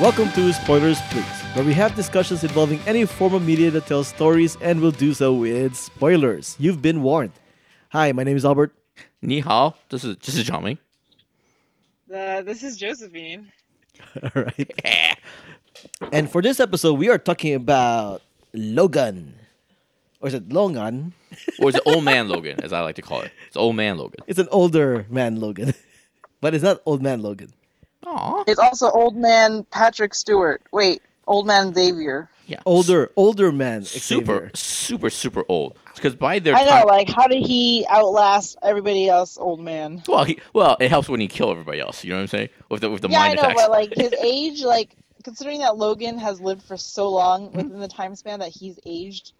Welcome to Spoilers Please, where we have discussions involving any form of media that tells stories and will do so with spoilers. You've been warned. Hi, my name is Albert. 你好，这是这是 Johnny。 Uh, this is Josephine. All right. And for this episode, we are talking about Logan. Or is it Logan? or is it Old Man Logan, as I like to call it? It's Old Man Logan. It's an older man Logan. but it's not old man Logan. Aw. It's also old man Patrick Stewart. Wait, old man Xavier. Yeah. Older, older man Super, Xavier. super, super old. Because by their I know, time, like, how did he outlast everybody else, old man? well, he, well, it helps when you kill everybody else. You know what I'm saying? With the with the yeah, I mind know, attacks. but like his age, like considering that Logan has lived for so long Mm-hmm. within the time span that he's aged,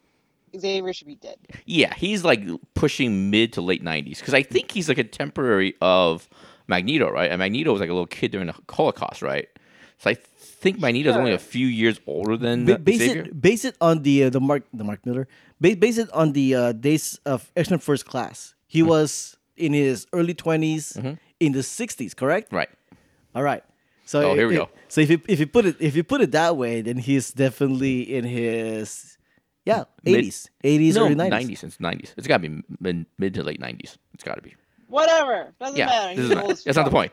Xavier should be dead. Yeah, he's like pushing mid to late 90s. Because I think he's a contemporary of Magneto, right? And Magneto was like a little kid during the Holocaust, right? So I think Magneto's only a few years older than Ba- base Xavier. it, base it on the uh, the Mark the Mark Millar. Ba- base it on the uh, days of X Men First Class. He Mm-hmm. was in his early 20s in the sixties, correct? Right. All right. So Oh, here we i- go. So if you if you put it if you put it that way, then he's definitely in his yeah eighties, eighties, No, early 90s. nineties. It's 90s. It's got to be mid, mid to late 90s. It's got to be. Whatever, doesn't Yeah, matter. This is not, as that's not the point.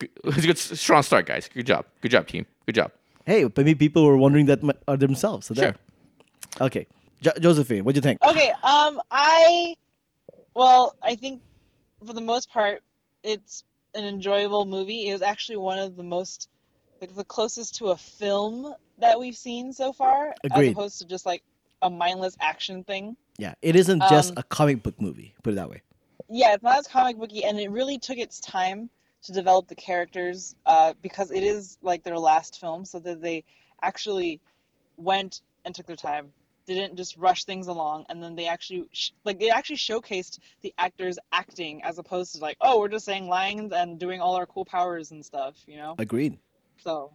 It's a good, strong start, guys. Good job. Good job, team. Good job. Hey, but maybe people were wondering that m- uh, themselves. So there. Sure. Okay, jo- Josephine, what do you think? Okay, um, I, well, I think for the most part, it's an enjoyable movie. It was actually one of the most, like, the closest to a film that we've seen so far, Agreed. as opposed to just like a mindless action thing. Yeah, it isn't just Um, a comic book movie. Put it that way. Yeah, it's not as comic booky, and it really took its time to develop the characters uh, because it is like their last film, so that they actually went and took their time. They didn't just rush things along, and then they actually sh- like they actually showcased the actors acting as opposed to like, oh, we're just saying lines and doing all our cool powers and stuff, you know. Agreed. So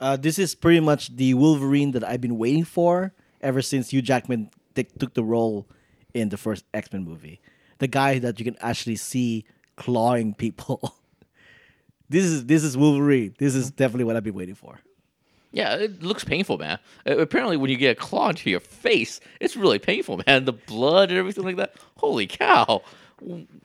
Uh, this is pretty much the Wolverine that I've been waiting for ever since Hugh Jackman t- took the role in the first X Men movie. The guy that you can actually see clawing people. this is this is Wolverine. This is definitely what I've been waiting for. Yeah, it looks painful, man. Uh, apparently, when you get a claw into your face, it's really painful, man. The blood and everything like that. Holy cow!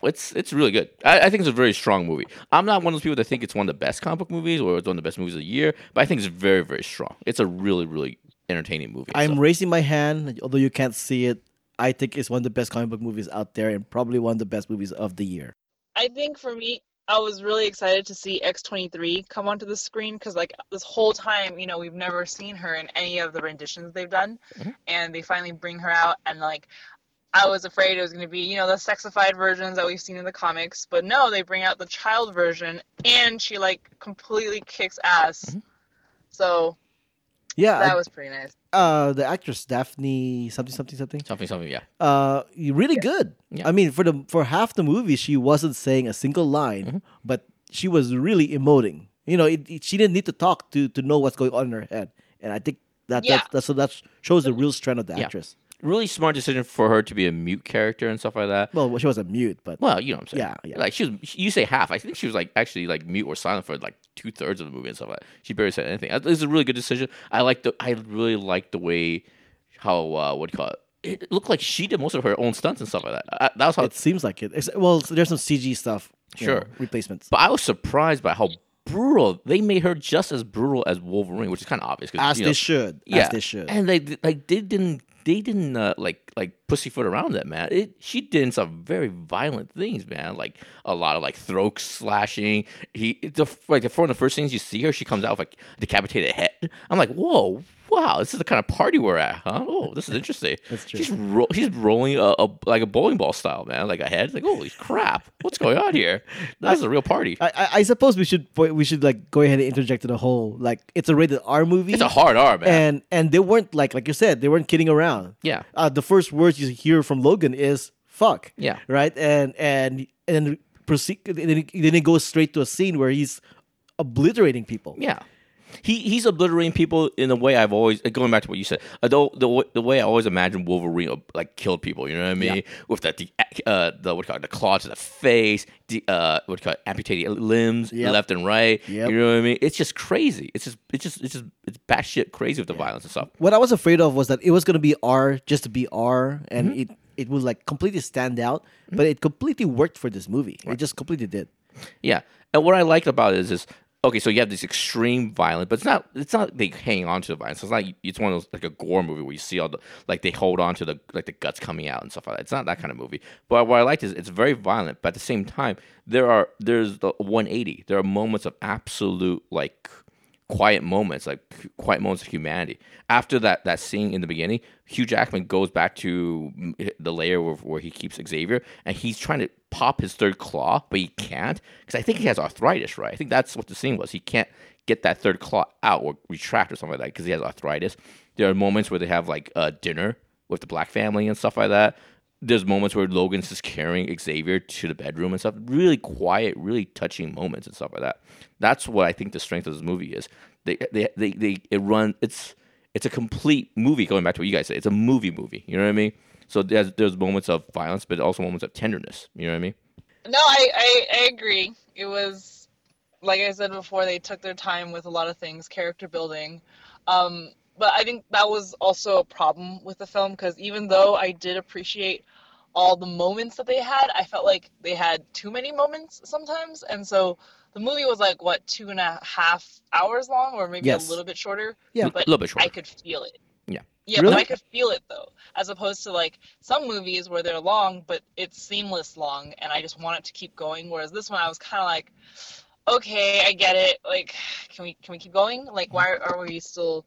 It's it's really good. I, I think it's a very strong movie. I'm not one of those people that think it's one of the best comic book movies or it's one of the best movies of the year, but I think it's very very strong. It's a really really entertaining movie. I'm so. raising my hand, although you can't see it. I think it's one of the best comic book movies out there, and probably one of the best movies of the year. I think for me, I was really excited to see X23 come onto the screen because, like, this whole time, you know, we've never seen her in any of the renditions they've done. Mhm. And they finally bring her out, and, like, I was afraid it was going to be, you know, the sexified versions that we've seen in the comics. But no, they bring out the child version, and she, like, completely kicks ass. Mhm. So Yeah, that was pretty nice. uh, the actress Daphne something something something. something something. Yeah, uh really good. Yeah. I mean, for the for half the movie, she wasn't saying a single line, Mhm. but she was really emoting. You know, it, it- she didn't need to talk to to know what's going on in her head, and I think that Yeah. that's, that's so that shows the real strength of the Yeah. actress. Really smart decision for her to be a mute character and stuff like that. Well, she was a mute, but Well, you know what I'm saying. Yeah, yeah. Like she was, you say half. I think she was like actually like mute or silent for like two thirds of the movie and stuff like that. She barely said anything. It was a really good decision. I like the. I really like the way how uh, what do you call it? It looked like she did most of her own stunts and stuff like that. I, that was how. it seems like it. It's, well, there's some CG stuff, Sure. know, replacements. but I was surprised by how brutal they made her. Just as brutal as Wolverine, which is kind of obvious. As you they should, yeah, as they should. And they like they didn't they didn't uh, like like pussyfoot around that man. It she did some very violent things, man. Like a lot of like throat slashing. He the like one of the first things you see her, she comes out with like decapitated head. I'm like, whoa, wow, this is the kind of party we're at, huh? Oh, this is interesting. That's true. She's ro- she's rolling a, a like a bowling ball style, man, like a head. Like holy crap, what's going on here? That's a real party. I, I, I suppose we should we should like go ahead and interject to the whole like it's a rated R movie. It's a hard R, man. and and they weren't like like you said they weren't kidding around. yeah, Uh, the first words you hear from Logan is "fuck." yeah. right? And and and then proceed. Then it goes straight to a scene where he's obliterating people. Yeah. He he's obliterating people in a way I've always going back to what you said. Uh, the, the way I always imagined Wolverine like killed people. You know what I mean? With the the uh, the what call it, the claw to the face, the uh what call it, amputated limbs Yep. left and right. Yep. You know what I mean? It's just crazy. It's just it's just it's just it's batshit crazy with the violence and stuff. What I was afraid of was that it was going to be R just to be R, and Mm-hmm. it it would like completely stand out. But it completely worked for this movie. It just completely did. Yeah, and what I liked about it is, is okay. So you have this extreme violence, but it's not. It's not they hang on to the violence. It's not. It's one of those like a gore movie where you see all the like they hold on to the like the guts coming out and stuff like that. It's not that kind of movie. But what I liked is it's very violent, but at the same time there are there's the 180. There are moments of absolute like quiet moments, like quiet moments of humanity. After that that scene in the beginning, Hugh Jackman goes back to mm, the layer where, where he keeps Xavier, and he's trying to pop his third claw, but he can't because I think he has arthritis, right? I think that's what the scene was. He can't get that third claw out or retract or something like that because he has arthritis. There are moments where they have like uh, dinner with the black family and stuff like that. There's moments where Logan's just carrying Xavier to the bedroom and stuff. Really quiet, really touching moments and stuff like that. That's what I think the strength of this movie is. They they they, they it run it's it's a complete movie. Going back to what you guys say, it's a movie movie. You know what I mean? So there's there's moments of violence, but also moments of tenderness. You know what I mean? No, I, I, I agree. It was, like I said before, they took their time with a lot of things, character building. Um, but I think that was also a problem with the film because even though I did appreciate all the moments that they had, I felt like they had too many moments sometimes. And so the movie was like, what, two and a half hours long or maybe Yes. a little bit shorter? Yeah. but A little bit shorter. I could feel it. Yeah. Yeah, Really? but I could feel it though, as opposed to like some movies where they're long, but it's seamless long, and I just want it to keep going. Whereas this one, I was kind of like, okay, I get it. Like, can we can we keep going? Like, mm-hmm. why are we still,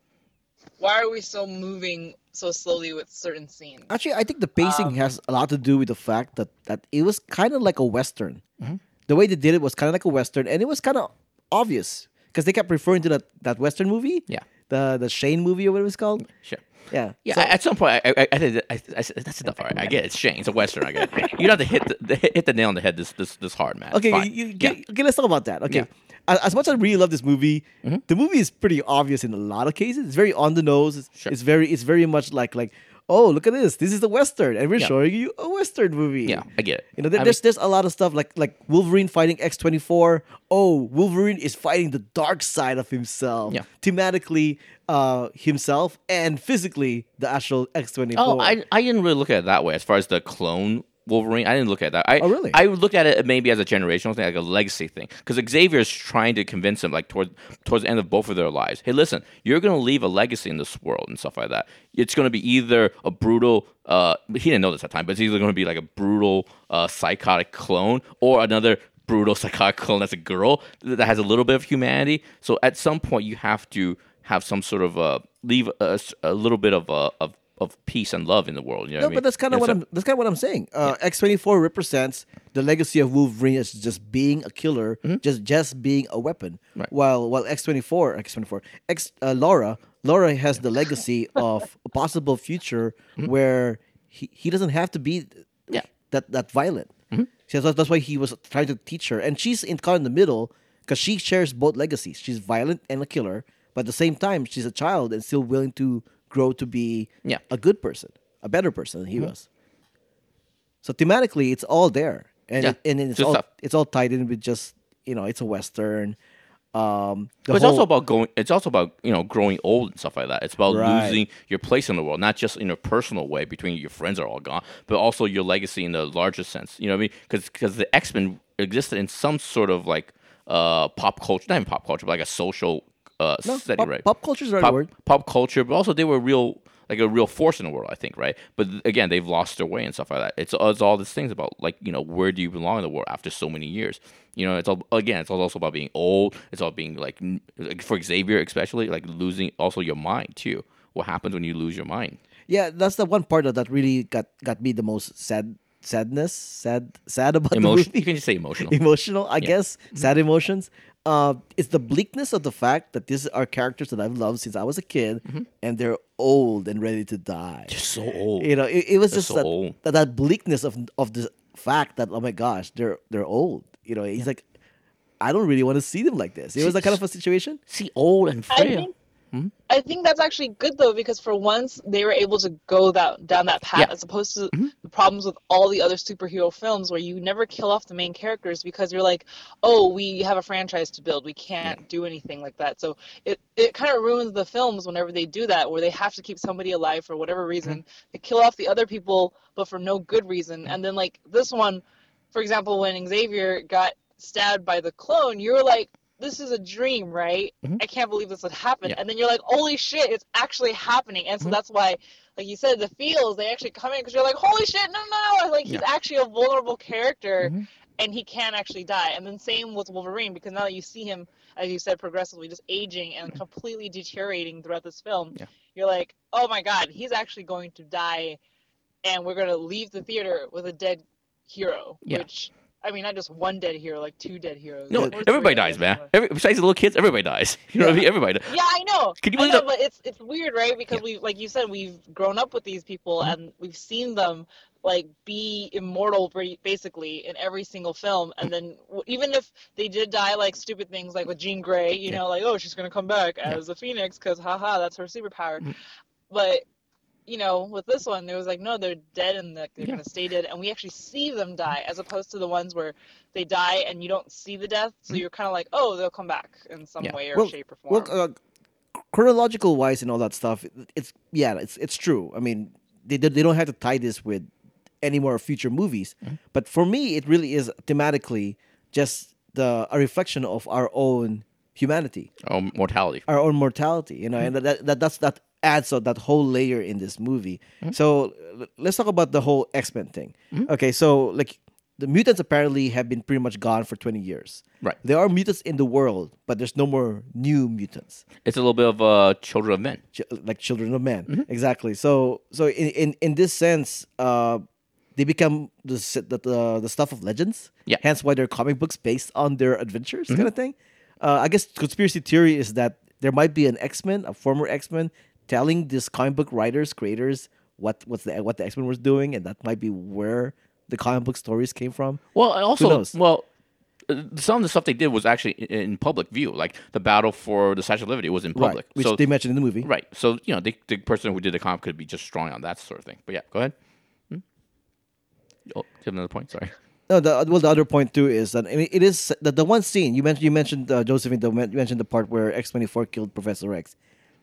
why are we still moving so slowly with certain scenes? Actually, I think the pacing Um, has a lot to do with the fact that that it was kind of like a western. Mm-hmm. The way they did it was kind of like a western, and it was kind of obvious because they kept referring to that that western movie. Yeah. The the Shane movie or whatever it's called. Sure. Yeah. Yeah, So- at some point, I, I, I think I, I, said, that's enough. All right, I get it. It's Shane. It's a western. I get it. You don't have to hit the, the hit the nail on the head this this this hard, man. Okay, you, you, yeah. okay, let's talk about that. Okay. Yeah. Mm-hmm. As, much as I really love this movie, the movie is pretty obvious in a lot of cases. It's very on the nose. It's, Sure. it's very it's very much like like oh look at this. This is the western, and we're Yeah. showing you a western movie. yeah, I get it. You know, there, mean- there's there's a lot of stuff like like Wolverine fighting X twenty four. Oh, Wolverine is fighting the dark side of himself. Yeah. Thematically, uh, himself and physically the actual X twenty four. Oh, I, I didn't really look at it that way. As far as the clone Wolverine, I didn't look at that. I, Oh, really? I looked at it maybe as a generational thing, like a legacy thing. Because Xavier is trying to convince him, like towards towards the end of both of their lives, hey, listen, you're going to leave a legacy in this world and stuff like that. It's going to be either a brutal. Uh, he didn't know this at the time, but it's either going to be like a brutal, uh, psychotic clone or another brutal psychotic clone that's a girl that has a little bit of humanity. So at some point, you have to have some sort of uh, leave a, a little bit of uh, of of peace and love in the world. You know no, what I mean? but that's kind of what so- I'm. That's kind of what I'm saying. Uh, X twenty four represents the legacy of Wolverine as just being a killer, just just being a weapon. Mm-hmm. Right. While while X twenty four, X twenty four, X uh, Laura, Laura has the legacy of a possible future where he, he doesn't have to be Mm-hmm. Yeah. Mm-hmm. that that violent. So that's, that's why he was trying to teach her, and she's in caught in the middle because she shares both legacies. She's violent and a killer, but at the same time, she's a child and still willing to grow to be Yeah. a good person, a better person than he was. So thematically, it's all there, and Yeah, it, and it's all stuff. it's all tied in with just you know it's a western. Um, But it's whole- also about going. It's also about you know growing old and stuff like that. It's about Right. losing your place in the world, not just in a personal way between your friends are all gone, but also your legacy in the larger sense. You know what I mean? Because the X Men existed in some sort of like uh pop culture, not even pop culture, but like a social uh no, setting, pop, right? pop culture is the right pop, word. pop culture, but also they were real, like a real force in the world. I think, right? But again, they've lost their way and stuff like that. It's, it's all these things about like you know where do you belong in the world after so many years. You know, it's all again, it's also about being old. It's all being like, like for Xavier, especially like losing also your mind too. What happens when you lose your mind? Yeah, that's the one part that, that really got got me the most sad sadness sad sad about Emotion. the You can just say emotional. emotional, I guess, sad emotions. Uh, it's the bleakness of the fact that these are characters that I've loved since I was a kid, and they're old and ready to die. Just so old. You know, it, it was They're just so that, old. that that bleakness of of the fact that oh my gosh, they're they're old. You know, he's like, I don't really want to see them like this. It was that kind of a situation. See, old and I frail. think Hmm? I think that's actually good though because for once they were able to go that down that path Yeah. as opposed to Mhm. the problems with all the other superhero films where you never kill off the main characters because you're like, oh, we have a franchise to build, we can't do anything like that. So it it kind of ruins the films whenever they do that where they have to keep somebody alive for whatever reason. They kill off the other people but for no good reason. And then like this one, for example, when Xavier got stabbed by the clone, you were like. This is a dream, right? Mhm. I can't believe this would happen. Yeah. And then you're like, holy shit, it's actually happening. And so Mhm. that's why, like you said, the feels, they actually come in because you're like, holy shit, no, no, no. Like, he's Yeah. actually a vulnerable character Mhm. and he can actually die. And then same with Wolverine because now that you see him, as you said, progressively just aging and completely deteriorating throughout this film, Yeah. you're like, oh my god, he's actually going to die and we're going to leave the theater with a dead hero. Which, I mean, not just one dead hero, like two dead heroes. No, everybody dies, man. Every, besides the little kids, everybody dies. You know what I mean? Everybody. Dies. Yeah, I know. Can you believe know, that- but it's it's weird, right? Because Yeah. we, like you said, we've grown up with these people Mhm. and we've seen them like be immortal, basically, in every single film. And then even if they did die, like stupid things, like with Jean Grey, you Yeah. know, like oh, she's gonna come back Yeah. as a phoenix because haha, that's her superpower. Mhm. But you know, with this one, there was like, no, they're dead and they're Yeah. gonna stay dead, and we actually see them die, as opposed to the ones where they die and you don't see the death, so Mhm. you're kind of like, oh, they'll come back in some Yeah. way or Well- shape or form. Well, uh, chronological wise and all that stuff, it's yeah, it's it's true. I mean, they they they don't have to tie this with any more future movies, but for me, it really is thematically just the a reflection of our own humanity, Oh, mortality. our own mortality. You know, and that, that that's that adds so that whole layer in this movie. So l- let's talk about the whole X Men thing. Okay, so like the mutants apparently have been pretty much gone for twenty years. Right. There are mutants in the world, but there's no more new mutants It's a little bit of uh, children of men. ch- like children of men Mm-hmm. exactly so so in in, in this sense uh they become the, the the the stuff of legends Yeah. Mm-hmm. hence why they're comic books based on their adventures kind of thing uh, i guess conspiracy theory is that there might be an x-men a former x-men telling these comic book writers creators what what's the what the x-men was doing and that might be where the comic book stories came from Well, and also, well, uh, some of the stuff they did was actually in, public view. Like the battle for the Statue of Liberty was in public. right which so, they mentioned in the movie right. So you know, the, the person who did the comic could be just drawing on that sort of thing. But yeah, go ahead. Hmm? Oh, do you have another point? Sorry. No, the well, the other point too is that I mean, it is the, the one scene you mentioned. You mentioned uh, Josephine. The, you mentioned the part where X twenty four killed Professor X.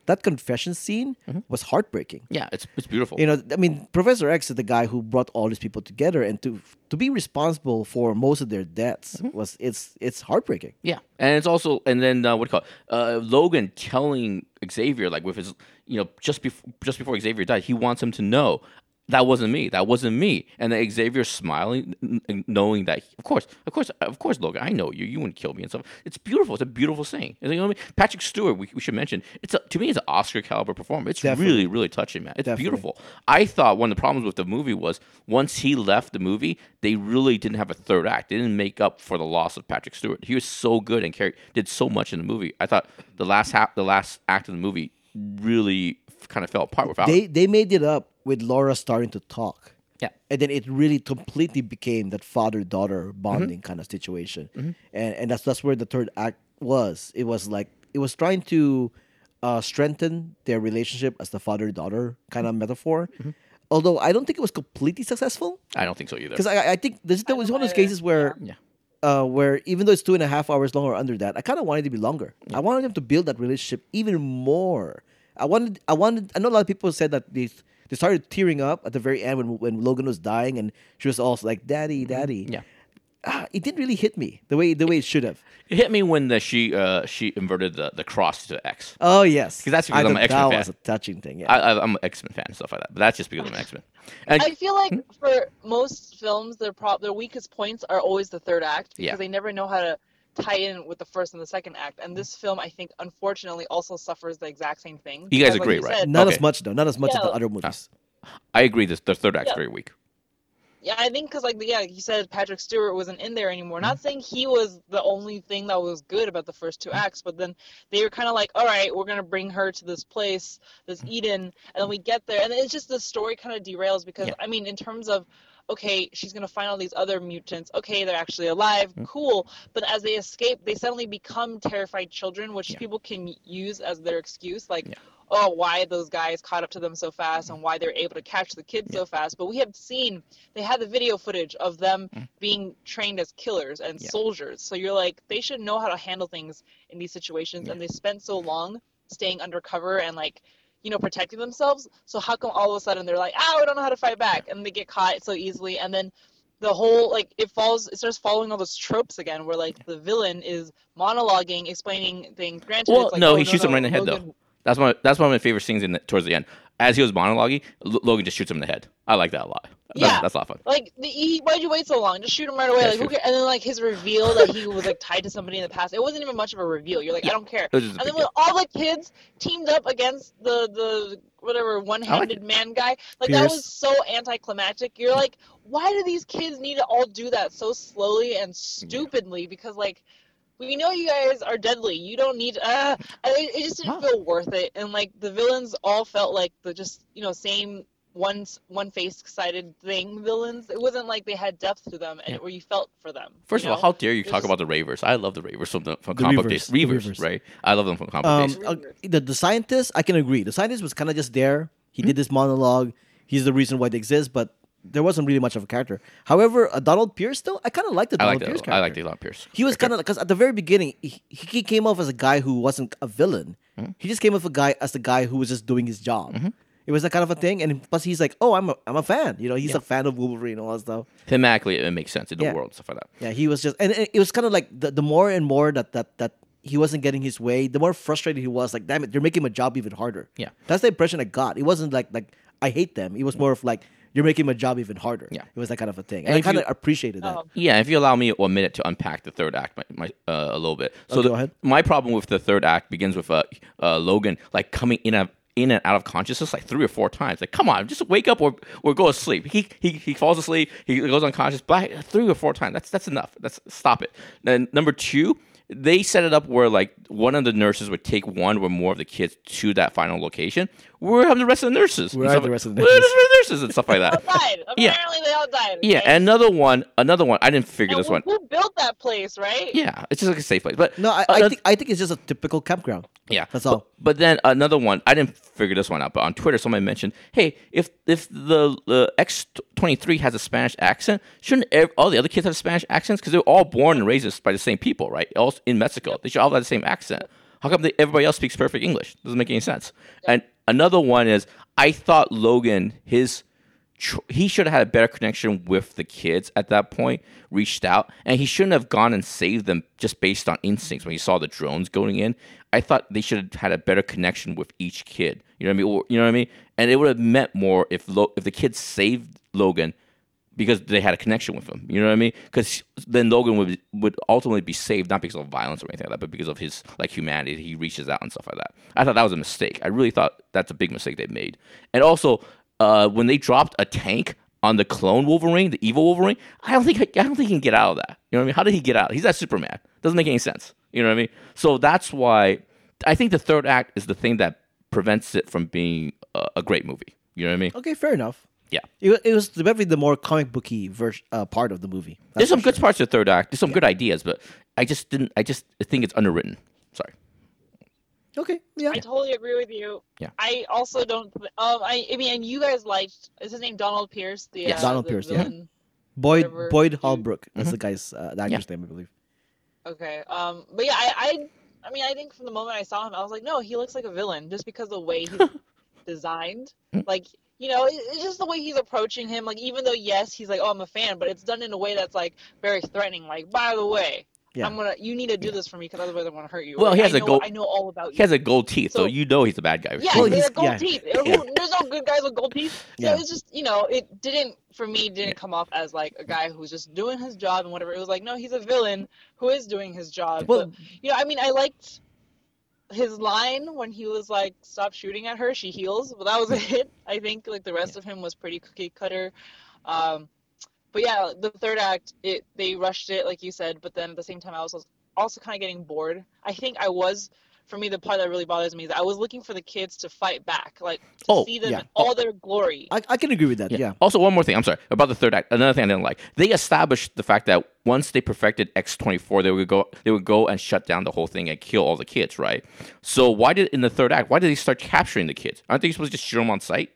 That confession scene was heartbreaking. Yeah, it's it's beautiful. You know, I mean, Professor X is the guy who brought all these people together, and to to be responsible for most of their deaths was it's it's heartbreaking. Yeah, and it's also and then uh, what do you call it? Uh, Logan telling Xavier like with his you know just before just before Xavier died, he wants him to know that wasn't me, that wasn't me, and then Xavier smiling, knowing that of course, of course, of course, Logan, I know you, you wouldn't kill me and stuff. It's beautiful. It's a beautiful thing. You know what I mean? Patrick Stewart, we, we should mention. It's a, to me, it's an Oscar caliber performance. It's Definitely. really really touching, man. It's Definitely. beautiful. I thought one of the problems with the movie was once he left the movie, they really didn't have a third act. They didn't make up for the loss of Patrick Stewart. He was so good and carried, did so much in the movie. I thought the last half, the last act of the movie, really kind of fell apart without. They they made it up with Laura starting to talk. yeah, and then it really completely became that father daughter bonding kind of situation, and and that's that's where the third act was. It was like it was trying to uh, strengthen their relationship as the father daughter kind of metaphor. Although I don't think it was completely successful I don't think so either. because I, I think this there was one of those cases where. Yeah. Uh, where even though it's two and a half hours long or under that, I kind of wanted it to be longer. I wanted them to build that relationship even more. I wanted, I wanted. I know a lot of people said that they they started tearing up at the very end when when Logan was dying, and she was also like, "Daddy, Daddy." Yeah. Ah, it didn't really hit me the way the way it should have. It hit me when the, she uh, she inverted the, the cross to X. Oh yes, 'Cause that's because I I'm an X-Men that fan. was a touching thing. Yeah, I, I, I'm an X Men fan and stuff like that, but that's just because I'm an X Men. And I feel like for most films, their pro- their weakest points are always the third act because Yeah. they never know how to tie in with the first and the second act. And this film, I think, unfortunately, also suffers the exact same thing. You guys Because, like agree, you right? said- not okay. as much though. Not as much as the other movies. I agree. This the third act's Yeah. very weak. Yeah, I think because like yeah, you said Patrick Stewart wasn't in there anymore. Mm-hmm. Not saying he was the only thing that was good about the first two acts, but then they were kind of like, all right, we're gonna bring her to this place, this Mm-hmm. Eden, and then we get there, and it's just the story kind of derails because Yeah. I mean, in terms of okay, she's gonna find all these other mutants. Okay, they're actually alive. Mm. Cool. But as they escape, they suddenly become terrified children, which Yeah. people can use as their excuse, like. Yeah. Oh, why those guys caught up to them so fast and why they're able to catch the kids so fast. But we have seen, they had the video footage of them Mm. being trained as killers and Yeah. soldiers. So you're like, they should know how to handle things in these situations. Yeah. And they spent so long staying undercover and like, you know, protecting themselves. So how come all of a sudden they're like, ah, we don't know how to fight back, and they get caught so easily, and then the whole like it falls, it starts following all those tropes again, where like the villain is monologuing, explaining things. Granted, Well, like, no, oh, he shoots him right in the head, though. Logan- That's my that's one of my favorite scenes in the, towards the end. As he was monologuing, L- Logan just shoots him in the head. I like that a lot. That's, Yeah. that's a lot of fun. Like, the, he, why'd you wait so long? Just shoot him right away. Yeah, like, who cares? And then like his reveal that he was like tied to somebody in the past. It wasn't even much of a reveal. You're like, I don't care. It was just a And then when deal. all the kids teamed up against the the whatever one-handed man guy, like that was so anticlimactic. You're like, why do these kids need to all do that so slowly and stupidly? Because like. We know you guys are deadly. You don't need. Uh, it, it just didn't Wow. feel worth it, and like the villains all felt like the just you know same one one face sided thing villains. It wasn't like they had depth to them, and Yeah. where you felt for them. First you of all, how dare you It's talk just- about the Ravers? I love the Ravers from the from The comic Reavers, days. the Reavers, Reavers. right? I love them from comic Um, days. uh, the the scientist, I can agree. The scientist was kind of just there. He did this monologue. He's the reason why they exist, but there wasn't really much of a character. However, uh, Donald Pierce, though, I kind of liked the I Donald. Pierce I character. like Donald Pierce. He was kind of because at the very beginning, he, he came off as a guy who wasn't a villain. Mm-hmm. He just came off a guy as the guy who was just doing his job. It was that kind of a thing, and plus he's like, "Oh, I'm a, I'm a fan." You know, he's a fan of Wolverine and all that stuff. Thematically, it makes sense in the Yeah. world, stuff like that. Yeah, he was just, and it, it was kind of like the, the more and more that that that he wasn't getting his way, the more frustrated he was. Like, damn it, they're making my job even harder. Yeah. that's the impression I got. It wasn't like like I hate them. It was more of like you're making my job even harder. Yeah. it was that kind of a thing, and, And I kind of appreciated that. Um, Yeah, if you allow me a minute to unpack the third act, my, my uh, a little bit. So Oh, the- go ahead. my problem with the third act begins with uh, uh, Logan like coming in and in and out of consciousness like three or four times. Like, come on, just wake up or or go to sleep. He he he falls asleep. He goes unconscious, but three or four times. That's that's enough. That's stop it. Then number two. They set it up where like one of the nurses would take one or more of the kids to that final location. Where have the rest of the nurses? Where are stuff- the rest of the where are nurses? the nurses and stuff like that? all died. Yeah. Apparently, they all died. Yeah, okay? and another one, another one. I didn't figure And this one. who built that place, right? Yeah, it's just like a safe place. But No, I, uh, I think I think it's just a typical campground. yeah, that's all. But then another one, I didn't figure this one out. But on Twitter, somebody mentioned, "Hey, if if the, the X twenty three has a Spanish accent, shouldn't ev- all the other kids have Spanish accents? Because they're all born and raised by the same people, right? All in Mexico, they should all have the same accent. How come they, everybody else speaks perfect English? Doesn't make any sense. And another one is, I thought Logan his he should have had a better connection with the kids at that point, reached out, and he shouldn't have gone and saved them just based on instincts when he saw the drones going in. I thought they should have had a better connection with each kid. You know what I mean? Or, you know what I mean? And it would have meant more if Lo- if the kids saved Logan because they had a connection with him. You know what I mean? Because then Logan would would ultimately be saved not because of violence or anything like that, but because of his like humanity. He reaches out and stuff like that. I thought that was a mistake. I really thought that's a big mistake they made. And also, uh, when they dropped a tank on the clone Wolverine, the evil Wolverine, I don't think I don't think he can get out of that. You know what I mean? How did he get out? He's not Superman. Doesn't make any sense. You know what I mean? So that's why I think the third act is the thing that prevents it from being a, a great movie. You know what I mean? Okay, fair enough. Yeah. It, it was definitely the more comic booky vers- uh, part of the movie. There's some for good parts of the third act. There's some good ideas, but I just didn't. I just think it's underwritten. Sorry. Okay, yeah. I totally agree with you. Yeah. I also don't. Um, I, I mean, and you guys liked. Is his name Donald Pierce? The, Yes. uh, Donald the Pierce, yeah. Boyd whatever Boyd you- Holbrook. That's Mhm. the guy's uh, the actor's name, I believe. Okay. Um. But yeah, I, I. I mean, I think from the moment I saw him, I was like, no, he looks like a villain just because of the way he's designed. Mm. Like, you know, it's just the way he's approaching him. Like, even though yes, he's like, oh, I'm a fan, but it's done in a way that's like very threatening. Like, by the way, Yeah. I'm gonna. You need to do this for me because otherwise I'm gonna hurt you. Well, Or, he has I a know, gold- I know all about He has a gold teeth, so, So- you know he's a bad guy. Yeah, Well, he's- gold yeah. teeth. Yeah. There's no good guys with gold teeth. So Yeah. it's just, you know, it didn't, for me, didn't come off as like a guy who's just doing his job and whatever. It was like, no, he's a villain who is doing his job. Well, but, you know, I mean, I liked his line when he was like, stop shooting at her, she heals. But that was a hit. I think like the rest of him was pretty cookie cutter. Um, but yeah, the third act, it they rushed it, like you said, but then at the same time, I was also kind of getting bored. I think I was for me, the part that really bothers me is I was looking for the kids to fight back, like to Oh, see them yeah. in all their glory. I, I can agree with that. Yeah. Also, one more thing. I'm sorry about the third act. Another thing I didn't like. They established the fact that once they perfected X24, they would go. They would go and shut down the whole thing and kill all the kids. Right. So why did in the third act? Why did they start capturing the kids? Aren't they supposed to just shoot them on sight?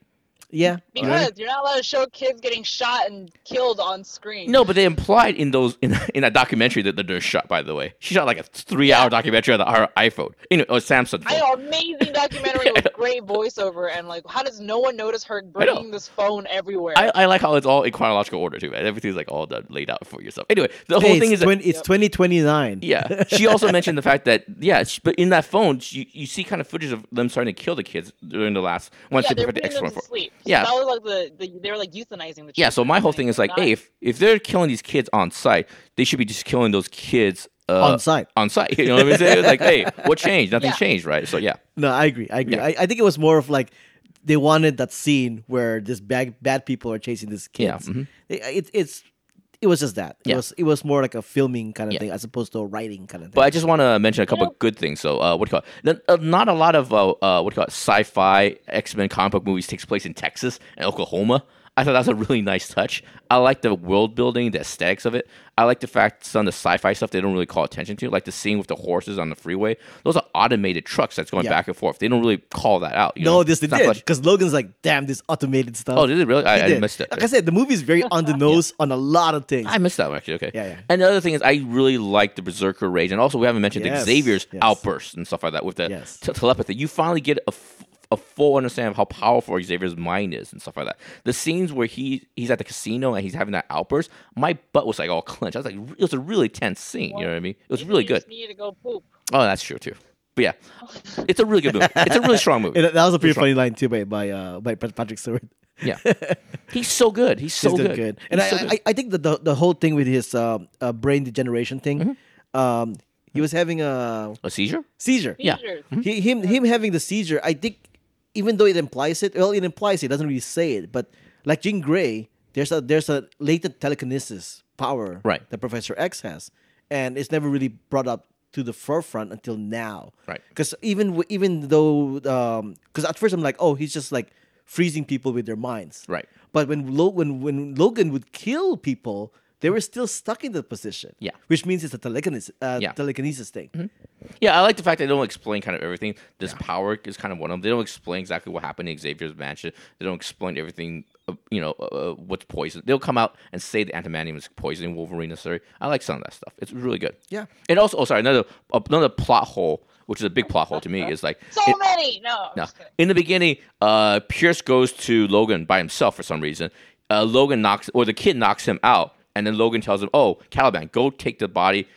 Yeah. Because you're not allowed to show kids getting shot and killed on screen. No, but they implied in those in, in that documentary that the nurse shot. By the way, she shot like a three-hour documentary on the, her iPhone, you know, or Samsung. I know, amazing documentary with great voiceover, and like, how does no one notice her bringing this phone everywhere? I, I like how it's all in chronological order too, man. Everything's like all done, laid out for yourself. Anyway, the whole thing it's, is that- 20, it's 2029. Yeah. She also mentioned the fact that yeah, sh- but in that phone, you, you see kind of footage of them starting to kill the kids during the last once yeah, they they're putting X them to twenty four. sleep. So Yeah. that was like the, the they were like euthanizing the. Yeah. So my whole thing is they're like, hey, if if they're killing these kids on site, they should be just killing those kids uh, On site. On site. You know what I'm saying? like, hey, what changed? Nothing Yeah. changed, right? So yeah. No, I agree. I agree. Yeah. I, I think it was more of like they wanted that scene where this bad bad people are chasing these Yeah, kids. mhm. It, it- it's it was just that. It Yeah. was it was more like a filming kind of Yeah. thing as opposed to a writing kind of thing. But I just want to mention a couple know- of good things. So, uh, what do you call it? Uh, Not a lot of uh, uh, what do you call it? Sci-fi X Men comic book movies takes place in Texas and Oklahoma. I thought that was a really nice touch. I like the world building, the aesthetics of it. I like the fact some of the sci-fi stuff they don't really call attention to, like the scene with the horses on the freeway. Those are automated trucks that's going Yeah. back and forth. They don't really call that out. You no, know? this they It's did because Logan's like, damn, this automated stuff. Oh, did it really? I, I missed it. Like I said, the movie is very on the nose on a lot of things. I missed that one actually. Okay. Yeah, yeah. And the other thing is, I really like the Berserker rage, and also we haven't mentioned Yes, the Xavier's yes. outbursts and stuff like that with the Yes. te- telepathy. You finally get a, a full understanding of how powerful Xavier's mind is and stuff like that. The scenes where he he's at the casino and he's having that outburst, my butt was like all clenched. I was like, it was a really tense scene. You know what I mean? It was really good. just needed to go poop. Oh, that's true too. But yeah, it's a really good movie. It's a really strong movie. That was a pretty Strong. funny line too by by uh, by Patrick Stewart. Yeah, he's so good. He's so He's good. good. And He's I, so good. I I think that the the whole thing with his uh, uh, brain degeneration thing, Mm-hmm. um, he was having a a seizure. seizure. Yeah. Seizures. He, him him having the seizure, I think, even though it implies it, well, it implies it, it doesn't really say it. But like Jean Grey, there's a there's a latent telekinesis power Right. that Professor X has, and it's never really brought up to the forefront until now. Right. Because even even though, um, because at first I'm like, oh, he's just like freezing people with their minds. Right. But when Lo- when when Logan would kill people, they were still stuck in that position. Yeah. Which means it's a telekinesis, uh, Yeah. telekinesis thing. Yeah, I like the fact they don't explain kind of everything. This power is kind of one of them. They don't explain exactly what happened in Xavier's mansion. They don't explain everything. Uh, you know, uh, what's poison. They'll come out and say the adamantium is poisoning Wolverine necessary. I like some of that stuff. It's really good. Yeah. And also, oh, sorry, another another plot hole, which is a big plot hole to me, is like So it- many. No, no. In the beginning, uh, Pierce goes to Logan by himself for some reason. Uh, Logan knocks, or the kid knocks him out, and then Logan tells him, "Oh, Caliban, go take the body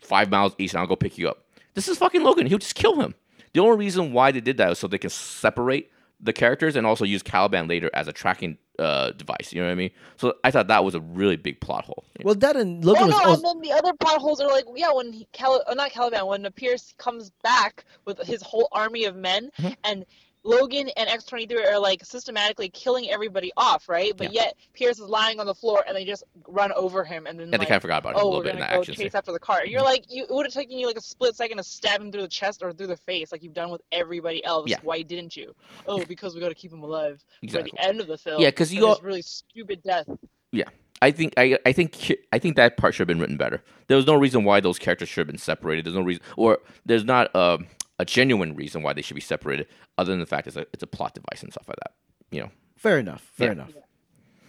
five miles east, and I'll go pick you up." This is fucking Logan. He'll just kill him. The only reason why they did that was so they can separate the characters and also use Caliban later as a tracking uh, device. You know what I mean? So I thought that was a really big plot hole. Well, that and Oh Logan no, was and also, then the other plot holes are like, yeah, when he, Cal- uh, not Caliban, when Pierce comes back with his whole army of men, Mm-hmm. and Logan and X23 are like systematically killing everybody off, right? But yet Pierce is lying on the floor, and they just run over him, and then Yeah, they kind of forgot about a oh, little bit in that go action chase scene. after the car. And you're mm-hmm. like, you, it would have taken you like a split second to stab him through the chest or through the face, like you've done with everybody else. Yeah. Why didn't you? Oh, because we got to keep him alive Exactly. for the end of the film. Yeah, because you this really stupid death. Yeah. I think I I think I think that part should have been written better. There was no reason why those characters should have been separated. There's no reason, or there's not a, a genuine reason why they should be separated, other than the fact it's a it's a plot device and stuff like that. You know. fair enough. Fair Yeah. enough.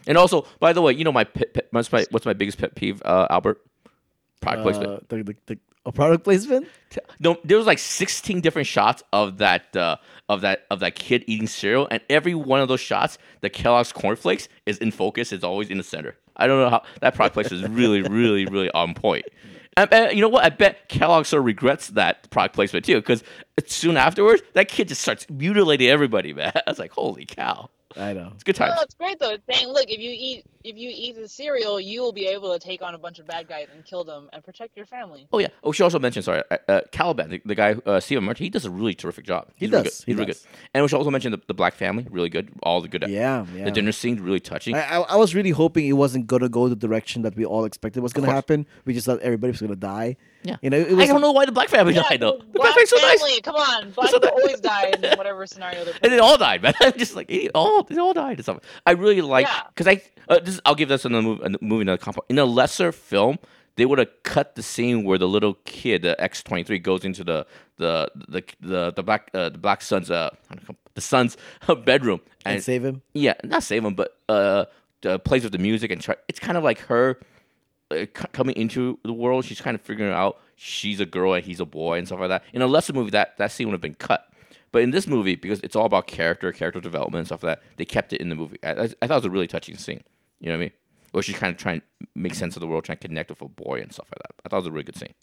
And also, by the way, you know my pet, pet, what's my what's my biggest pet peeve, uh, Albert? Product placement. Uh, the, the, the, a product placement. No, there was like 16 different shots of that uh, of that of that kid eating cereal, and every one of those shots, the Kellogg's cornflakes is in focus. It's always in the center. I don't know how that product placement is really, really, really on point. And, and you know what? I bet Kellogg sort of regrets that product placement too, because soon afterwards, that kid just starts mutilating everybody, man. I was like, holy cow. I know. It's good times. No, it's great though. It's saying, look, if you eat if you eat the cereal, you will be able to take on a bunch of bad guys and kill them and protect your family. Oh yeah. Oh, she also mentioned sorry, uh, uh, Caliban, the, the guy uh, Stephen Merchant. He does a really terrific job. He He's really does, good. he He's really does. good. And we should also mention the, the Black Family, really good. All the good. Yeah, yeah. The dinner scene, really touching. I, I, I was really hoping it wasn't gonna go the direction that we all expected was gonna happen. We just thought everybody was gonna die. Yeah. You know, it I don't know why the Black Family died though. the The Black Family's so nice. family, come on, black so people always die in whatever scenario they're. and they all died, man. I'm just like they all they all died and stuff. I really like Yeah. because I uh, this I'll give this another movie, another movie another comp. In a lesser film, they would have cut the scene where the little kid, the X twenty three, goes into the the the the, the black uh, the black son's uh the son's bedroom and and save him. yeah, not save him, but uh, uh plays with the music and try. It's kind of like her uh, coming into the world. She's kind of figuring out she's a girl and he's a boy and stuff like that. In a lesser movie, that that scene would have been cut. But in this movie, because it's all about character, character development and stuff like that, they kept it in the movie. I, I, I thought it was a really touching scene. You know what I mean? Where she's kind of trying to make sense of the world, trying to connect with a boy and stuff like that. I thought it was a really good scene.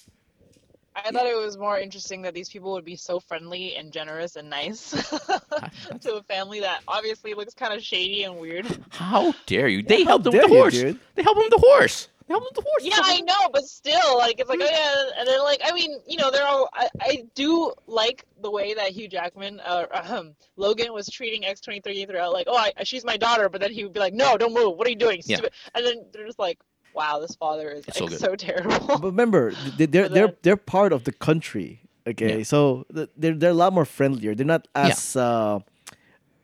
I thought it was more interesting that these people would be so friendly and generous and nice to a family that obviously looks kind of shady and weird. How dare you? They how helped him with the horse. dude. They helped him with the horse. They helped him the horse. Yeah, I know, but still, like it's like, oh yeah, and then like I mean, you know, they're all. I, I do like the way that Hugh Jackman, uh, um, Logan was treating X twenty three throughout, like, oh, I, she's my daughter, but then he would be like, no, don't move. What are you doing? Yeah. Stupid. And then they're just like, wow, this father is It's so like so, terrible. But remember, they- they're But they're then- they're part of the country. Okay, Yeah. so they're they're a lot more friendlier. They're not as uh,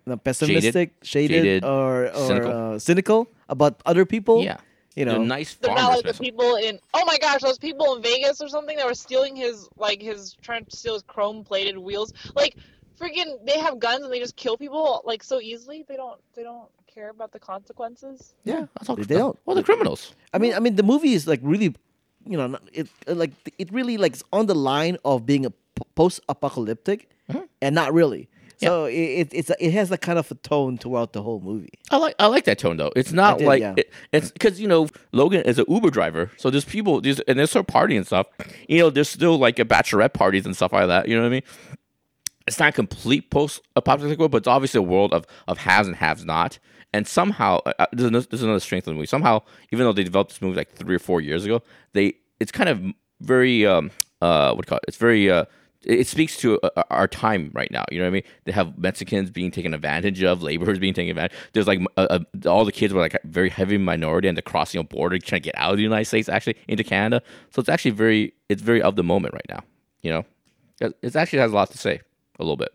no, pessimistic, shaded, Shaded, or or cynical. Uh, cynical about other people. Yeah. You They're know. nice They're not like the people in. Oh my gosh, those people in Vegas or something that were stealing his like his trying to steal his chrome plated wheels. Like, freaking, they have guns and they just kill people like so easily. They don't. They don't care about the consequences. Yeah, That's all, they, they don't. Well, the criminals. I mean, I mean, the movie is like really, you know, it uh, like it really like is on the line of being a post-apocalyptic, and not really. So it, it it's it has that kind of a tone throughout the whole movie. I like I like that tone though. It's not did, like yeah. it, it's because you know Logan is an Uber driver, so there's people there's and there's her party and stuff. You know, there's still like a bachelorette parties and stuff like that. You know what I mean? It's not a complete post-apocalyptic world, but it's obviously a world of of haves and haves not. And somehow, uh, uh, there's another, there's another strength of the movie. Somehow, even though they developed this movie like three or four years ago, they it's kind of very um uh what do you call it? It's very uh it speaks to uh, our time right now. You know what I mean? They have Mexicans being taken advantage of, laborers being taken advantage. There's like uh, uh, all the kids were like very heavy minority and they're crossing a border trying to get out of the United States actually into Canada. So it's actually very it's very of the moment right now. You know, it actually has a lot to say a little bit.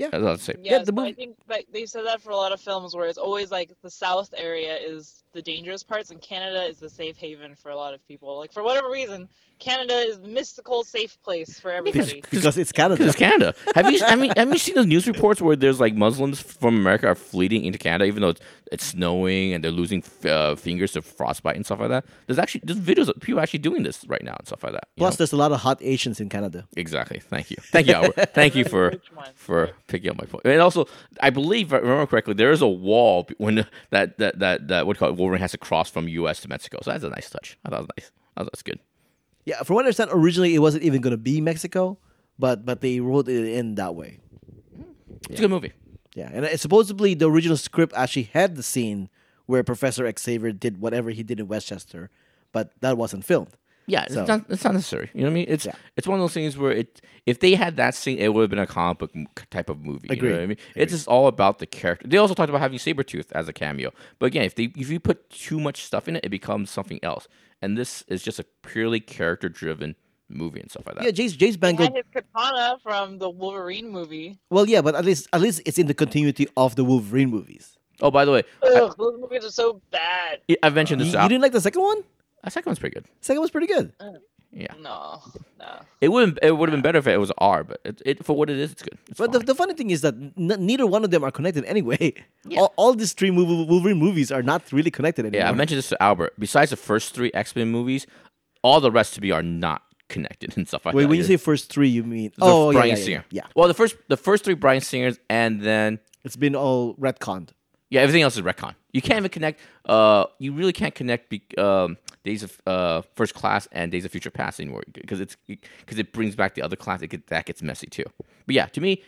Yeah. It has a lot to say. Yes, the but I think that they said that for a lot of films where it's always like the South area is the dangerous parts and Canada is the safe haven for a lot of people. Like for whatever reason, Canada is the mystical safe place for everybody. Because it's Canada. It's Canada. Have you? I mean, have you seen those news reports where there's like Muslims from America are fleeing into Canada, even though it's, it's snowing and they're losing uh, fingers to frostbite and stuff like that? There's actually there's videos of people actually doing this right now and stuff like that. Plus, know? there's a lot of hot Asians in Canada. exactly. Thank you. Thank you, Albert. Thank you for for picking up my point. And also, I believe, if I remember correctly, there is a wall when that that that that what do you call it, Wolverine has to cross from U.S. to Mexico. So that's a nice touch. I thought was nice. I thought that's good. Yeah, from what I understand, originally it wasn't even going to be Mexico, but but they wrote it in that way. It's a good movie. Yeah, and uh, supposedly the original script actually had the scene where Professor Xavier did whatever he did in Westchester, but that wasn't filmed. Yeah, So- it's not it's not necessary. You know what I mean? It's Yeah. it's one of those things where it if they had that scene, it would have been a comic book type of movie. You know I mean? It's just all about the character. They also talked about having Sabretooth as a cameo. But again, if they if you put too much stuff in it, it becomes something else. And this is just a purely character driven movie and stuff like that. Yeah, Jace Jace He Bangle. had his katana from the Wolverine movie. Well, yeah, but at least at least it's in the continuity of the Wolverine movies. Oh, by the way, Ugh, those movies are so bad. I, I've mentioned this you out. didn't like the second one? The second one's pretty good. The second one's pretty good. Uh, yeah, No, no. it wouldn't. it would have been better if it was R, but it, it for what it is, it's good. It's But the, fine. the funny thing is that n- neither one of them are connected anyway. Yeah. All, all these three Wolver- Wolverine movies are not really connected anymore. Yeah, I mentioned this to Albert. Besides the first three X Men movies, all the rest to me are not connected and stuff like Wait, that. when you say first three, you mean the oh yeah, Brian yeah, yeah, Singer. yeah. Well, the first the first three Brian Singers, and then It's been all retconned. yeah, everything else is retcon. You can't even connect. Uh, you really can't connect be, um, Days of uh, First Class and Days of Future Past anymore because it's because it brings back the other class. It get, that gets messy too. But yeah, to me,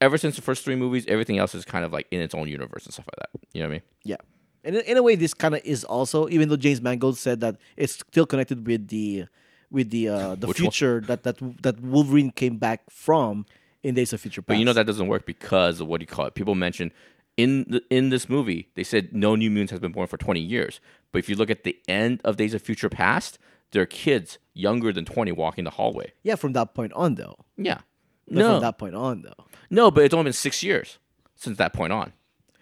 ever since the first three movies, everything else is kind of like in its own universe and stuff like that. You know what I mean? Yeah. And in, in a way, this kind of is also, even though James Mangold said that it's still connected with the with the uh, the Which one? future that that that Wolverine came back from in Days of Future Past. But you know that doesn't work because of what do you call it? People mention in the, in this movie they said no new mutants has been born for 20 years. But if you look at the end of Days of Future Past, there are kids younger than 20 walking the hallway. yeah, from that point on though. Yeah. But No, from that point on though. no, but it's only been six years since that point on.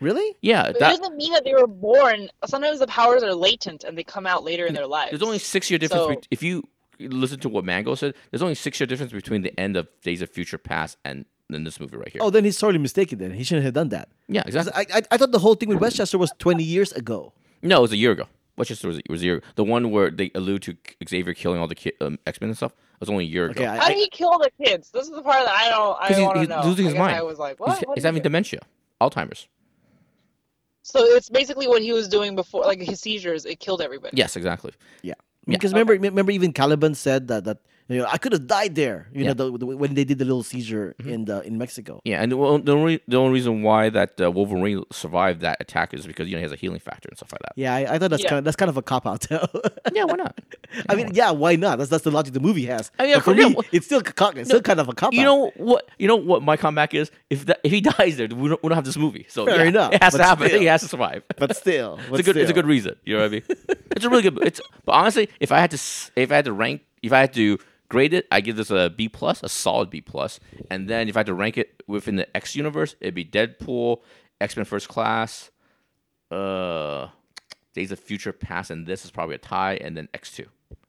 Really? Yeah, But that, it doesn't mean that they were born. Sometimes the powers are latent and they come out later in their lives. there's only six year difference. So- bet- if you listen to what Mangold said, there's only six year difference between the end of Days of Future Past and then this movie right here. Oh, then he's totally mistaken. Then he shouldn't have done that. yeah, exactly. I, I, I thought the whole thing with Westchester was twenty years ago. No, it was a year ago. Westchester was, was a year. The one where they allude to Xavier killing all the ki- um, X Men and stuff It was only a year Okay, ago. I, How did I, he kill the kids? This is the part that I don't. I 'Cause he's- want to he's know. losing I his guess mind. I was like, he's what? What he's having it? dementia, Alzheimer's. So it's basically what he was doing before, like his seizures. It killed everybody. Yes, exactly. yeah. Because remember, remember, even Caliban said that that you know I could have died there. You Yeah. know, the, the, when they did the little seizure in the in Mexico. Yeah, and the, the only the only reason why that uh, Wolverine survived that attack is because you know he has a healing factor and stuff like that. Yeah, I, I thought that's Yeah. kind of that's kind of a cop out. Yeah, why not? I mean, yeah, why not? That's that's the logic the movie has. Yeah, But for yeah, me, well- it's still co- it's still kind of a cop You out. know what? You know what my comeback is? If that, if he dies there, we don't, we don't have this movie. So Fair yeah, enough, it has to happen. still. He has to survive. but still, it's a good it's a good reason. You know what I mean? it's a really good. It's but honestly, if I had to if I had to rank if I had to grade it, I give this a B plus, a solid B plus. And then if I had to rank it within the X universe, it'd be Deadpool, X Men First Class, uh, Days of Future Past, and this is probably a tie, and then X two.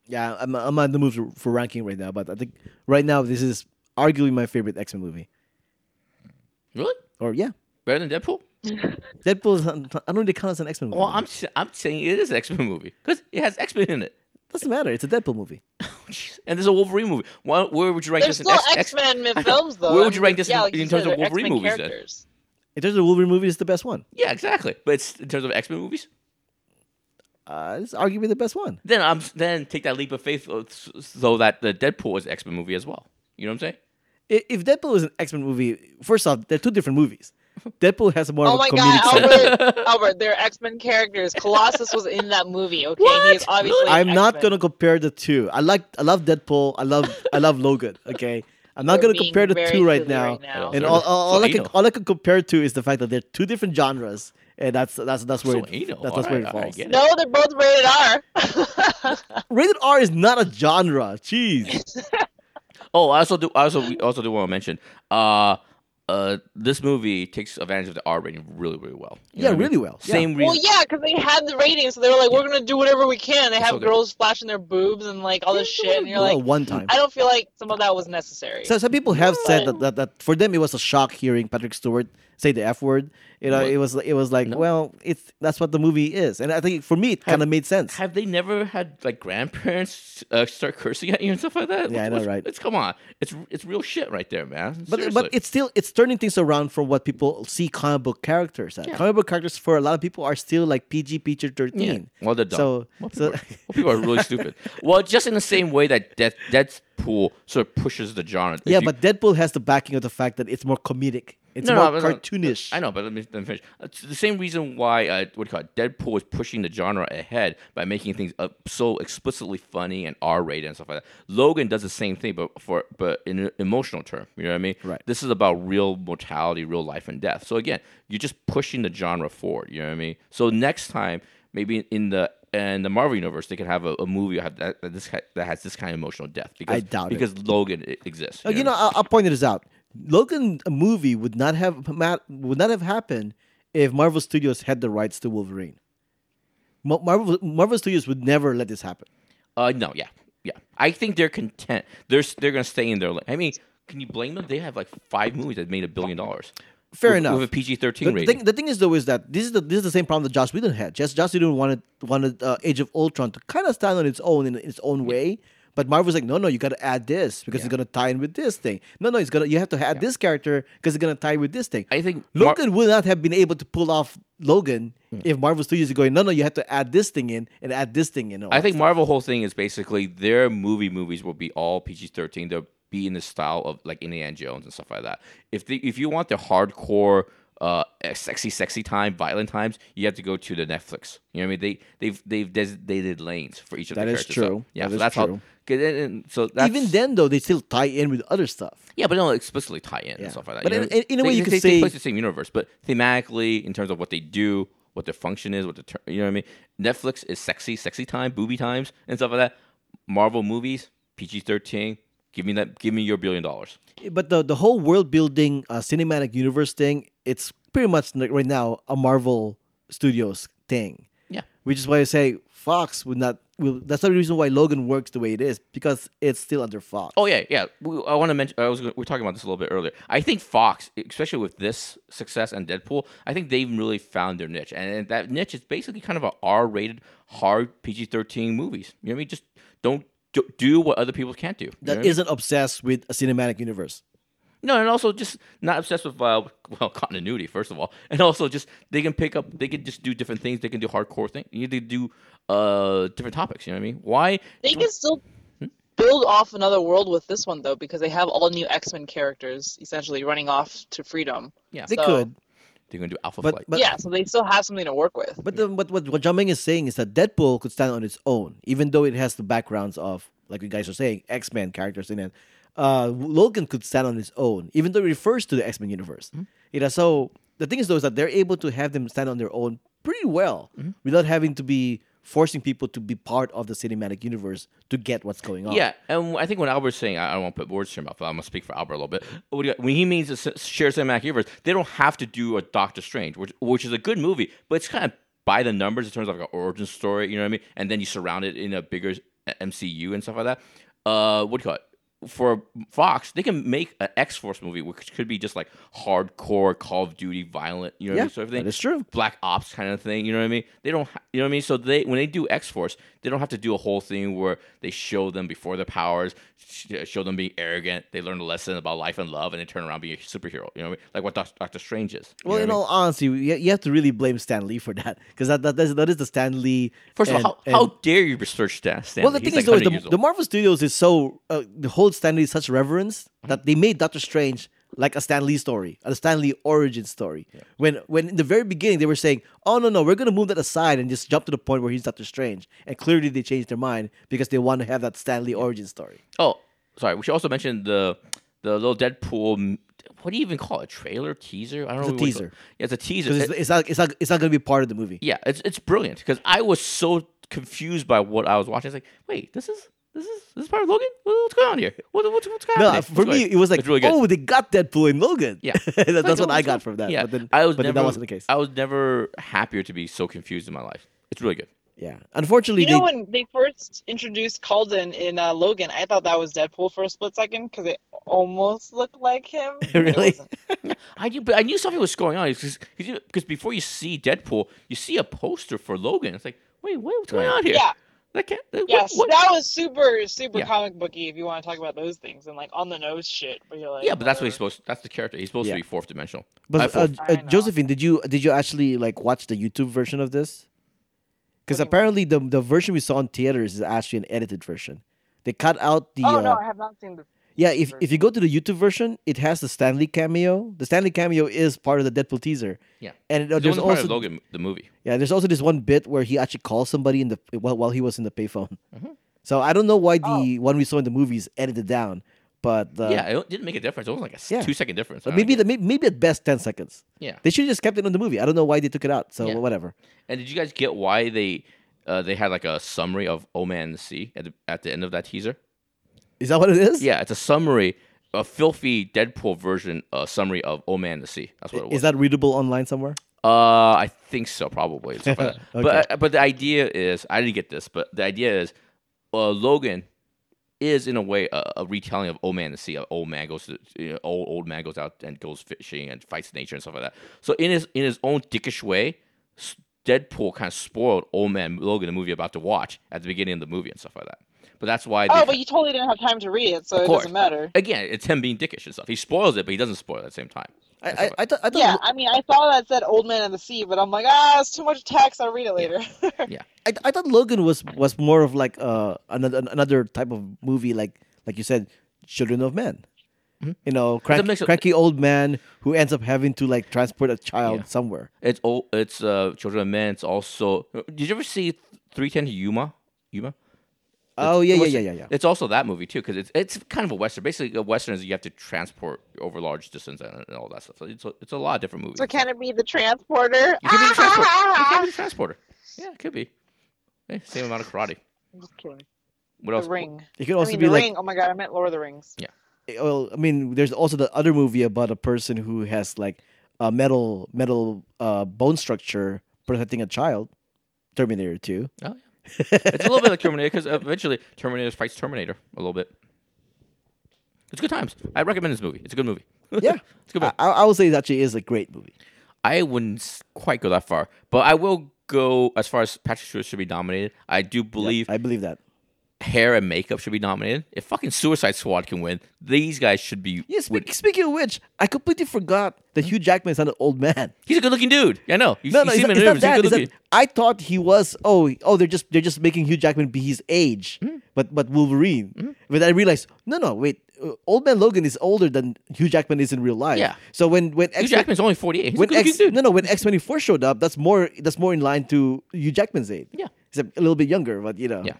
Yeah, I'm I'm on the move for, for ranking right now, but I think right now this is arguably my favorite X Men movie. Really Or yeah, better than Deadpool? Deadpool. Is, I don't really count as an X Men movie. Well, I'm I'm saying it is an X Men movie because it has X Men in it. doesn't matter. It's a Deadpool movie. Jeez. And there's a Wolverine movie. Why, where would you rank There's this in still X- X Men films though. Where would you rank this yeah, in- like in terms said, of Wolverine X-Men movies then? In terms of Wolverine movie, it's the best one. Yeah, exactly. But it's in terms of X Men movies. Uh, it's arguably the best one. Then I'm then take that leap of faith uh, so that the Deadpool is an X Men movie as well. You know what I'm saying? If Deadpool is an X Men movie, first off, they're two different movies. Deadpool has more Oh of my a comedic god, side. Albert! Albert, they're X Men characters. Colossus was in that movie. Okay, he is What? obviously. I'm not X-Men. gonna compare the two. I like I love Deadpool. I love I love Logan. Okay, I'm not gonna compare the two right now. right now. And So- all, all, all so I can all I can compare to is the fact that they're two different genres, and that's that's that's where So it, anal. that's, that's where it Alright, alright, falls. get it. No, they're both rated R. Rated R is not a genre. Jeez. Oh, I also do. I also we also do want to mention. Uh, uh, this movie takes advantage of the R rating really, really well. You yeah, what I mean? really well. Yeah. Same well, yeah, because they had the ratings, so they were like, "We're gonna do whatever we can." They have So girls flashing their boobs and like all this shit, and you're Well, like, one time. I don't feel like some of that was necessary. So some people have said that, that, that for them it was a shock hearing Patrick Stewart say the F word. You know, What? it was it was like, No. well, it's that's what the movie is, and I think for me it kind of made sense. Have they never had like grandparents uh, start cursing at you and stuff like that? Yeah, I know, What's- right? It's come on, it's it's real shit right there, man. But Seriously. but it's still it's turning things around from what people see comic book characters at. Yeah. Comic book characters for a lot of people are still like PG, PG yeah. thirteen. Well, they're dumb. So, well, so people, are, well, people are really stupid. Well, just in the same way that Death, Deadpool sort of pushes the genre. Yeah, you- but Deadpool has the backing of the fact that it's more comedic. It's No, more no, but no, cartoonish. I know, but let me, let me finish. It's the same reason why uh, what do you call it? Deadpool is pushing the genre ahead by making things uh, so explicitly funny and R-rated and stuff like that. Logan does the same thing, but for but in an emotional term. You know what I mean? Right. This is about real mortality, real life and death. So again, you're just pushing the genre forward. You know what I mean? So next time, maybe in the in the Marvel universe, they can have a, a movie that, that, this that has this kind of emotional death because I doubt it. because Logan i- exists. Uh, you know, I'll, I'll point this out. Logan a movie would not have would not have happened if Marvel Studios had the rights to Wolverine. Marvel Marvel Studios would never let this happen. Uh, no, yeah, yeah. I think they're content. They're they're gonna stay in their. lane. I mean, can you blame them? They have like five movies that made a billion dollars. Fair with, enough. With a PG thirteen The rating. thing, the thing is though is that this is the this is the same problem that Joss Whedon had. Just Joss Whedon wanted wanted uh, Age of Ultron to kind of stand on its own in its own way, but Marvel's like, no, no, you got to add this because it's gonna tie in with this thing. No, no, it's gonna you have to add this character because it's gonna tie with this thing. I think Mar- Logan would not have been able to pull off Logan hmm. if Marvel Studios is going, no, no, you have to add this thing in and add this thing in. I think stuff. Marvel whole thing is basically their movie movies will be all PG thirteen. They'll be in the style of like Indiana Jones and stuff like that. If they, if you want the hardcore, uh, sexy, sexy time, violent times, you have to go to the Netflix. You know what I mean? They they've they've designated lanes for each of That the is characters. So, true. yeah, That so is that's true. how. then- and so that's, Even then, though, they still tie in with other stuff. yeah, but they don't explicitly tie in Yeah. and stuff like that. But in- in- in a They- way you they, could they say- place the same universe, but thematically, in terms of what they do, what their function is, what the ter- you know what I mean. Netflix is sexy, sexy time, booby times, and stuff like that. Marvel movies, PG thirteen. Give me that. Give me your billion dollars. But the the whole world building uh, cinematic universe thing, it's pretty much like right now a Marvel Studios thing. Yeah. Which is why I say Fox would not. Will, that's the reason why Logan works the way it is because it's still under Fox. Oh yeah, yeah. We, I want to mention. I was we were talking about this a little bit earlier. I think Fox, especially with this success and Deadpool, I think they've really found their niche, and that niche is basically kind of a R-rated, hard PG-13 movies. You know what I mean? Just don't do, do what other people can't do. That what I mean? isn't obsessed with a cinematic universe. No, and also just not obsessed with uh, well continuity first of all, and also just they can pick up, they can just do different things. They can do hardcore things. You need to do uh different topics. You know what I mean? Why? They can still build off another world with this one though, because they have all new X Men characters essentially running off to freedom. Yeah, They So- could, they're gonna do Alpha but Flight. but yeah, so they still have something to work with. But the, what what what Jiaming is saying is that Deadpool could stand on its own, even though it has the backgrounds of like you guys are saying X Men characters in it. Uh, Logan could stand on its own, even though it refers to the X Men universe. You know, so the thing is though is that they're able to have them stand on their own pretty well without having to be forcing people to be part of the cinematic universe to get what's going on. Yeah, and I think when Albert's saying, I don't want to put words in your mouth, but I'm gonna speak for Albert a little bit. What do you- When he means a s- shared cinematic universe, they don't have to do a Doctor Strange, which which is a good movie, but it's kind of by the numbers in terms of like an origin story. You know what I mean? And then you surround it in a bigger MCU and stuff like that. Uh, what do you call it? For Fox, they can make an X Force movie, which could be just like hardcore Call of Duty, violent, you know, what I mean, sort of thing. that is true. Black Ops kind of thing. You know what I mean? They don't, ha- you know what I mean. So they when they do X Force, they don't have to do a whole thing where they show them before their powers, show them being arrogant. They learn a lesson about life and love, and they turn around being a superhero. You know what I mean? Like what Doc- Doctor Strange is. You Well, know in all honesty, you, have to really blame Stan Lee for that because that, that, that, is, that is the Stan Lee. First of all, how, and- how dare you research Stan? Stanley? Well, the He's thing is, like though, is years the, the. Marvel Studios is so uh, the whole Stan Lee is such reverence that they made Doctor Strange like a Stan Lee story, a Stan Lee origin story. When when in the very beginning they were saying, "Oh no, no, we're gonna move that aside and just jump to the point where he's Doctor Strange," and clearly they changed their mind because they want to have that Stan Lee origin story. Oh, sorry. We should also mention the the little Deadpool. What do you even call it? Trailer, teaser? I don't It's know. call teaser. Yeah, it's a teaser. It's, it's not it's not it's not gonna be part of the movie. Yeah, it's it's brilliant because I was so confused by what I was watching. It's like, wait, this is this is this is part of Logan. What's going on here? What, what's what's No, happening? for me it was like, really good. oh, they got Deadpool in Logan. Yeah. That- Like, that's what I got from that. Yeah, but then, I was but never, then that wasn't the case. I was never happier to be so confused in my life. It's really good. yeah, unfortunately, You know they, when they first introduced Calden in uh, Logan, I thought that was Deadpool for a split second because it almost looked like him. Really? I knew, but I knew something was going on because because before you see Deadpool, you see a poster for Logan. It's like, wait, wait what's going on here? Yeah, That can't, what- yes, what- that was super, super Yeah. comic booky if you want to talk about those things and like on the nose shit. But you're like, yeah, but that's what he's whatever. supposed. That's the character. He's supposed Yeah. to be fourth dimensional. But uh, fourth- uh, Josephine, did you did you actually like watch the YouTube version of this? Because What do you mean? apparently the the version we saw in theaters is actually an edited version. They cut out the Oh uh, no, I have not seen the. Yeah. If if you go to the YouTube version, it has the Stan Lee cameo. The Stan Lee cameo is part of the Deadpool teaser. Yeah. and uh, there's the one part also of Logan the movie. yeah, there's also this one bit where he actually calls somebody in the while while he was in the payphone. Mhm. So I don't know why the one we saw in the movies edited down, but uh, yeah, it didn't make a difference. It was like a Yeah. two second difference. but maybe the, maybe maybe at best ten seconds. yeah. They should have just kept it in the movie. I don't know why they took it out. So Yeah. whatever. And did you guys get why they uh, they had like a summary of Old Man and Sea at the, at the end of that teaser? Is that what it is? Yeah, it's a summary, a filthy Deadpool version uh, summry of Old Man the Sea. That's what it was. Is that readable online somewhere? Uh, I think so, probably. and stuff like that. Okay. But uh, but the idea is, I didn't get this, but the idea is, uh, Logan is in a way a, a retelling of Old Man the Sea. An old man goes to you know, old old man goes out and goes fishing and fights nature and stuff like that. So in his in his own dickish way, Deadpool kind of spoiled Old Man Logan, the movie about to watch at the beginning of the movie and stuff like that. But that's why. Oh, but you totally didn't have time to read it, so it course. doesn't matter. again, it's him being dickish and stuff. He spoils it, but he doesn't spoil it at the same time. I I, I, thought I thought Yeah, I mean, I saw that said "Old Man in the Sea," but I'm like, ah, it's too much text. I'll read it later. Yeah. I, I thought Logan was was more of like uh another another type of movie like like you said Children of Men. Mhm. You know, It's a crank, mix of- cranky old man who ends up having to like transport a child Yeah. somewhere. It's old. It's uh, Children of Men. It's also. Did you ever see Three Ten to Yuma? Yuma. Oh yeah, yeah, yeah, yeah, yeah. It's also that movie too, because it's it's kind of a western. Basically, a western is you have to transport over large distance and, and all that stuff. So it's a, it's a lot of different movies. So can it be the transporter? You could be the transporter. You could be the transporter. Yeah, it could be. Hey, same amount of karate. I'm just kidding. What The else? ring. It could I also mean, be the like ring. Oh my god, I meant Lord of the Rings. Yeah. well, I mean, there's also the other movie about a person who has like a metal metal uh, bone structure protecting a child. Terminator Two. Oh, yeah. It's a little bit like Terminator because eventually Terminator fights Terminator a little bit. It's good times. I recommend this movie. It's a good movie. Yeah, it's a good. I, Movie. I I would say it actually is a great movie. I wouldn't quite go that far, but I will go as far as Patrick Stewart should be nominated. I do believe I believe that. Hair and makeup should be nominated. If fucking Suicide Squad can win, these guys should be. Yeah, win- speaking of which, I completely forgot that Hugh Jackman is not an old man. He's a good-looking dude. I know. You, No, you no, it's not, it's not that. It's. I thought he was. Oh, oh, they're just they're just making Hugh Jackman be his age, Hmm. but but Wolverine. But I realized, no, no, wait, uh, Old Man Logan is older than Hugh Jackman is in real life. Yeah. So when when Hugh X Jackman's only 48. He's a when X dude. no no when X twenty four showed up, that's more that's more in line to Hugh Jackman's age. Yeah. he's a, a little bit younger, but you know. Yeah.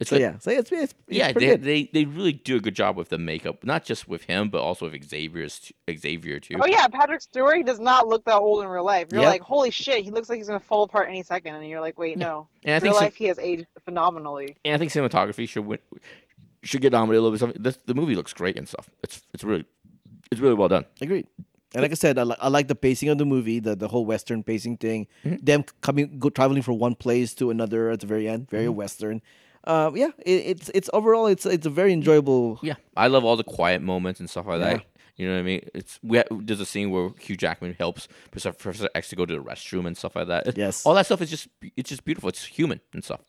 It's So good. yeah, so it's, it's, it's yeah, they, good. they they really do a good job with the makeup, not just with him, but also with Xavier's Xavier too. Oh yeah, Patrick Stewart. He does not look that old in real life. You're Yep. like, holy shit, he looks like he's gonna fall apart any second, and you're like, wait, no. And I In think real some- life, he has aged phenomenally. and I think cinematography should win, should get nominated a little bit. Something. This, the movie looks great and stuff. It's it's really it's really well done. Agreed. And like I said, I, li- I like the pacing of the movie, the, the whole Western pacing thing. Mm-hmm. Them coming, go traveling from one place to another at the very end, very Mm-hmm. Western. Uh, yeah, it, it's it's overall it's it's a very enjoyable. Yeah, I love all the quiet moments and stuff like Yeah. that. You know what I mean? It's we ha- there's a scene where Hugh Jackman helps Professor, Professor X to go to the restroom and stuff like that. Yes. all that stuff is just it's just beautiful. It's human and stuff.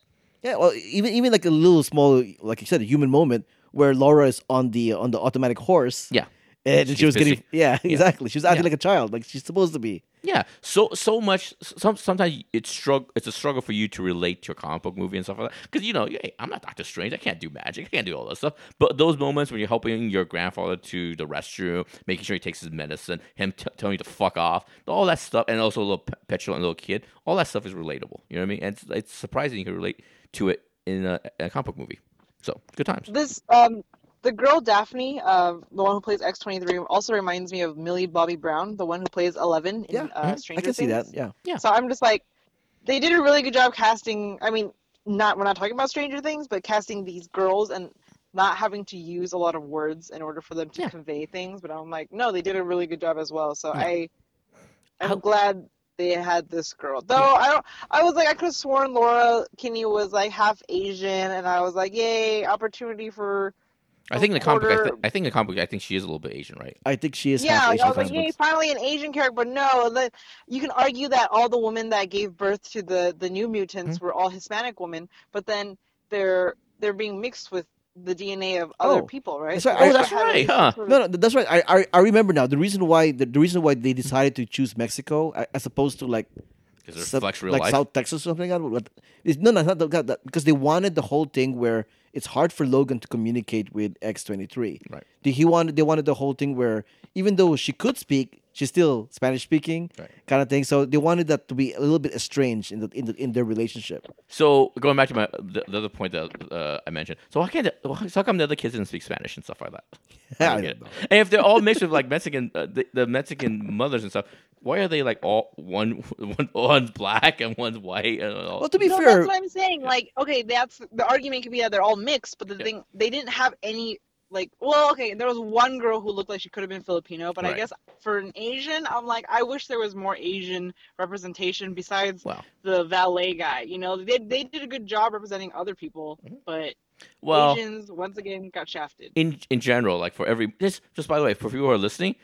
Yeah, well, even even like a little small, like you said, a human moment where Laura is on the on the automatic horse. Yeah. And She she was gets getting pissy. yeah, exactly. She was acting Yeah. like a child, like she's supposed to be. Yeah, so so much. Some sometimes it's struggle. It's a struggle for you to relate to a comic book movie and stuff like that. Because you know, hey, I'm not Doctor Strange. I can't do magic. I can't do all that stuff. But those moments when you're helping your grandfather to the restroom, making sure he takes his medicine, him t- telling you to fuck off, all that stuff, and also a little pe- petulant little kid, all that stuff is relatable. You know what I mean? And it's, it's surprising you can relate to it in a, a comic book movie. So good times. This um, the girl Dafne, uh, the one who plays X twenty three, also reminds me of Millie Bobby Brown, the one who plays Eleven in Yeah, uh. Stranger I can see that. Things. Yeah, So I'm just like, they did a really good job casting. I mean, not we're not talking about Stranger Things, but casting these girls and not having to use a lot of words in order for them to Yeah. convey things. But I'm like, no, they did a really good job as well. So Yeah. I, I'm How- glad they had this girl. Though I don't, I was like, I could have sworn Laura Kinney was like half Asian, and I was like, yay, opportunity for. I think in the comic book, I, th- I think in the comic book, I think she is a little bit Asian, right? I think she is Yeah, half I Asian. was like, from finally an Asian character, but no, the, you can argue that all the women that gave birth to the the new mutants Hmm. were all Hispanic women, but then they're they're being mixed with the DNA of other Oh, people, right? that's right. So Oh, that's right, huh. sort of- No, no, that's right. I, I I remember now. The reason why the, the reason why they decided to choose Mexico as opposed to like Because it Sub- reflects real like life. South Texas or something like that. No, no, not that, that, because they wanted the whole thing where it's hard for Logan to communicate with X twenty three. Right. He wanted they wanted the whole thing where even though she could speak, she's still Spanish speaking, Right. kind of thing. So they wanted that to be a little bit estranged in the in the, in their relationship. So going back to my the, the other point that uh, I mentioned. So why can't the, so how come the other kids didn't speak Spanish and stuff like that? I I don't get don't it. And if they're all mixed with like Mexican, uh, the, the Mexican mothers and stuff, why are they like all one one one's black and one's white? And all? Well, to be no, fair, that's what I'm saying. Like, okay, that's the argument could be that they're all mixed, but the Yeah. thing they didn't have any like. Well, okay, there was one girl who looked like she could have been Filipino, but I guess for an Asian, I'm like, I wish there was more Asian representation besides Wow. the valet guy. You know, they they did a good job representing other people, but Mm-hmm. Well, Asians once again got shafted. in in general, like for every just just by the way, for people who are listening,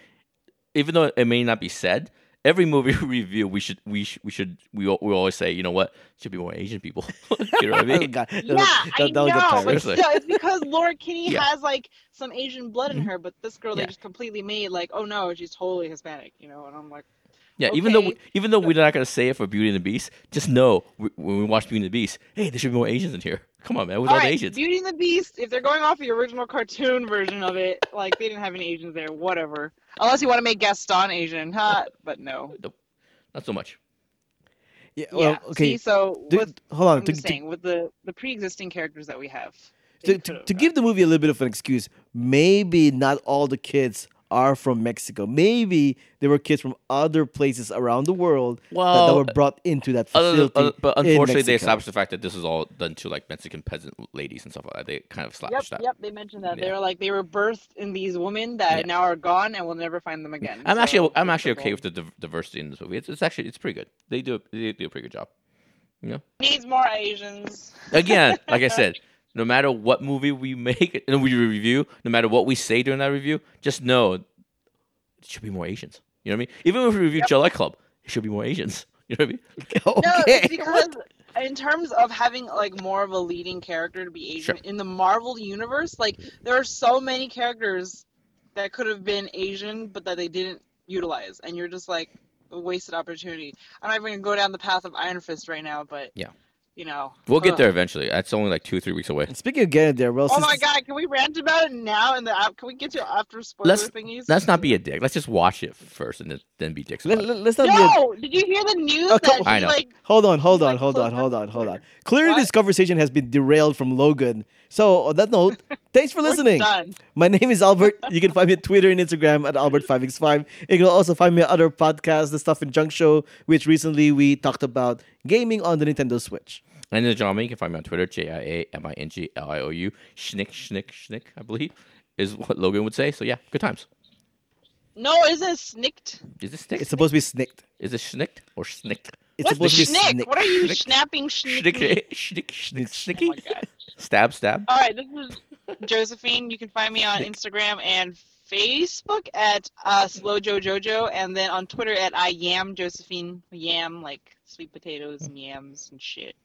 even though it may not be said, every movie review, we should we should we should we al- we always say, you know what, should be more Asian people. you know what I Oh, mean? God, that- Yeah, that- I that would get know, tired. but Seriously. it's because Laura Kinney Yeah. has like some Asian blood in Mhm. her, but this girl Yeah. they just completely made like, oh no, she's totally Hispanic, you know, and I'm like, Yeah, even though we, even though we're not gonna say it for Beauty and the Beast, just know we, when we watch Beauty and the Beast, hey, there should be more Asians in here. Come on, man, with all, All the right, Asians. Beauty and the Beast. If they're going off the original cartoon version of it, like they didn't have any Asians there, whatever. Unless you want to make Gaston Asian, huh? But no. Not so much. Yeah. Yeah. Well, okay. See, so do- with hold on. I'm To, just to, saying, with the the pre-existing characters that we have, to, to, to give the movie a little bit of an excuse, maybe not all the kids are from Mexico. Maybe there were kids from other places around the world that, that were brought into that facility. than, other, but in unfortunately, they Mexico. established the fact that this is all done to like Mexican peasant ladies and stuff like that. They kind of Yep, slapped that. yep. They mentioned that they Yeah. were like they were birthed in these women that Yeah. now are gone and we'll never find them again. I'm So actually I'm actually okay with the diversity in this movie. It's, it's actually it's pretty good. They do they do a pretty good job. You know, Needs more Asians. again, like I said, no matter what movie we make and we review, no matter what we say during that review, just know it should be more Asians. You know what I mean? Even if we review Yep. Joy Luck Club, it should be more Asians. You know what I mean? No, okay. it's because in terms of having like more of a leading character to be Asian Sure. in the Marvel universe, like there are so many characters that could have been Asian but that they didn't utilize, and you're just like a wasted opportunity. I'm not even gonna go down the path of Iron Fist right now, but Yeah. You know, We'll get there eventually. That's only like two three weeks away. And Speaking of getting there, well, Oh my god, can we rant about it now in the app? Can we get to after spoiler Let's- thingies? Let's not be a dick. Let's just watch it first and then, then be dicks. let, About it. us not be. A, No, did you hear the news Oh, that he I know. like hold on, hold on, like hold on, hold on, hold on. Clearly, What? this conversation has been derailed from Logan. So, on that note, thanks for we're listening. done? My name is Albert. You can find me on Twitter and Instagram at Albert5x5. You can also find me on other podcasts, the Stuff in Junk Show, which recently we talked about gaming on the Nintendo Switch. And then John, you can find me on Twitter, J I A M I N G L I O U. Schnick, schnick, schnick, I believe, is what Logan would say. So yeah, good times. No, isn't it snicked? Is it snick? It's supposed to be snicked. Is it schnicked or snicked? It's What's supposed to be schnick? snicked. What are you Schnick. snapping schnick? Schnick, schnick, schnick, Schnick. Oh my god. Stab, stab. All right, this is Josephine. You can find me on Schnick. Instagram and Facebook at uh, Slowjo Jojo, and then on Twitter at I Yam Josephine Yam, like sweet potatoes and yams and shit.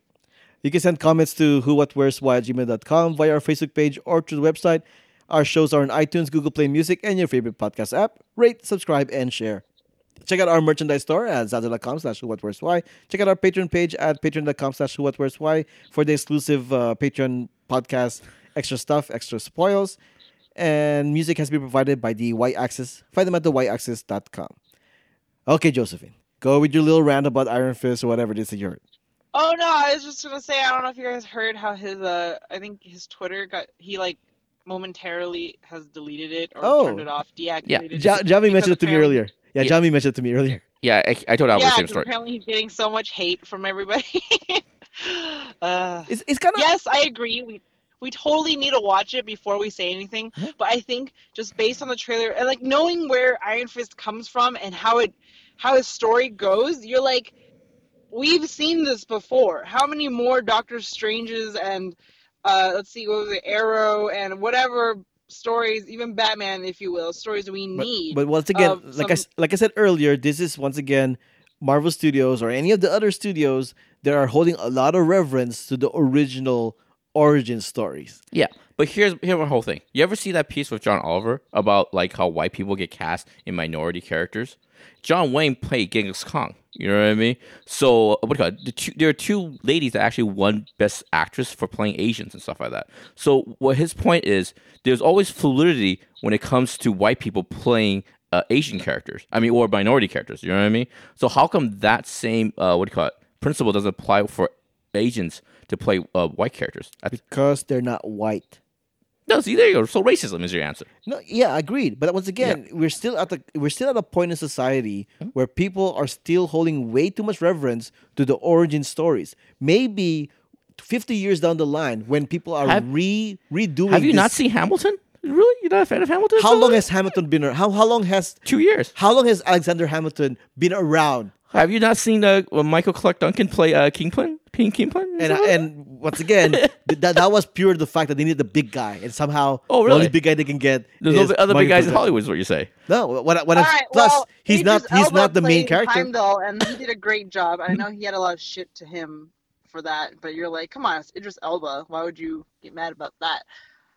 You can send comments to whowhatwhereswhy at gmail.com via our Facebook page or through the website. Our shows are on iTunes, Google Play Music, and your favorite podcast app. Rate, subscribe, and share. Check out our merchandise store at zazzle.com slash whowhatwhereswhy. Check out our Patreon page at patreon.com slash whowhatwhereswhy for the exclusive uh, Patreon podcast, extra stuff, extra spoils. And music has been provided by the Y Axis. Find them at the yaxis.com. Okay, Josephine. Go with your little rant about Iron Fist or whatever it is that you heard. Oh no, I was just gonna say I don't know if you guys heard how his uh I think his Twitter got he like momentarily has deleted it or Oh. turned it off, deactivated Yeah. it. Ja- mentioned it to me earlier. Yeah, Yeah. Jamie mentioned it to me earlier. Yeah, I, I told Albert yeah, the same 'cause story. apparently he's getting so much hate from everybody. uh, It's, it's kind of yes, I agree. We we totally need to watch it before we say anything. Yeah. But I think just based on the trailer and like knowing where Iron Fist comes from and how it how his story goes, you're like, we've seen this before. How many more Doctor Stranges and uh, let's see, what was it, Arrow and whatever stories, even Batman, if you will, stories we need. but once again, like I some- s- like I said earlier, this is once again Marvel Studios or any of the other studios that are holding a lot of reverence to the original origin stories. Yeah, but here's here's my whole thing. You ever see that piece with John Oliver about like how white people get cast in minority characters? John Wayne played Genghis Khan. You know what I mean? So what do you call? The two, there are two ladies that actually won Best Actress for playing Asians and stuff like that. So what his point is, there's always fluidity when it comes to white people playing uh, Asian characters. I mean, or minority characters. You know what I mean? So how come that same uh, what do you call it principle doesn't apply for Asians to play uh, white characters? Because they're not white. No, see, there you go. So racism is your answer. No, yeah, agreed. But once again, we're still at the we're still at a point in society Hmm? where people are still holding way too much reverence to the origin stories. Maybe fifty years down the line, when people are Have- re redoing, Have you not seen Hamilton? Really? You're not a fan of Hamilton? How long has Hamilton been? How how long has two years? how long has Alexander Hamilton been around? Have you not seen uh, Michael Clarke Duncan play uh, Kingpin? King Kingpin? And and once again, th- that that was pure the fact that they needed the big guy, and somehow Oh, the only big guy they can get. there's no is other big Michael guys in Hollywood. Is what you say? No, what, I- what I'm- right, plus well, he's not he's not the main character. Heimdall, and he did a great job. I know he had a lot of shit to him for that, but you're like, come on, it's Idris Elba. Why would you get mad about that?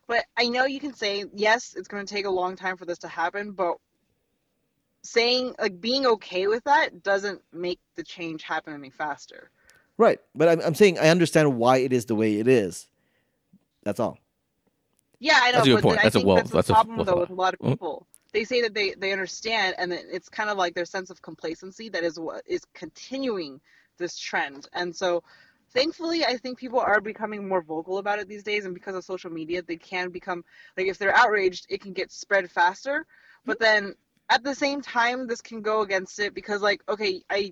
But I know you can say yes, it's going to take a long time for this to happen, but saying like being okay with that doesn't make the change happen any faster. Right, but I'm, I'm saying I understand why it is the way it is. That's all. Yeah, I know. That's a good but point. That's a well- that's the that's a problem well though with a lot of Mhm. people. They say that they they understand, and that it's kind of like their sense of complacency that is what is continuing this trend. And so, thankfully, I think people are becoming more vocal about it these days, and because of social media, they can become like if they're outraged, it can get spread faster. But then at the same time, this can go against it because like okay, I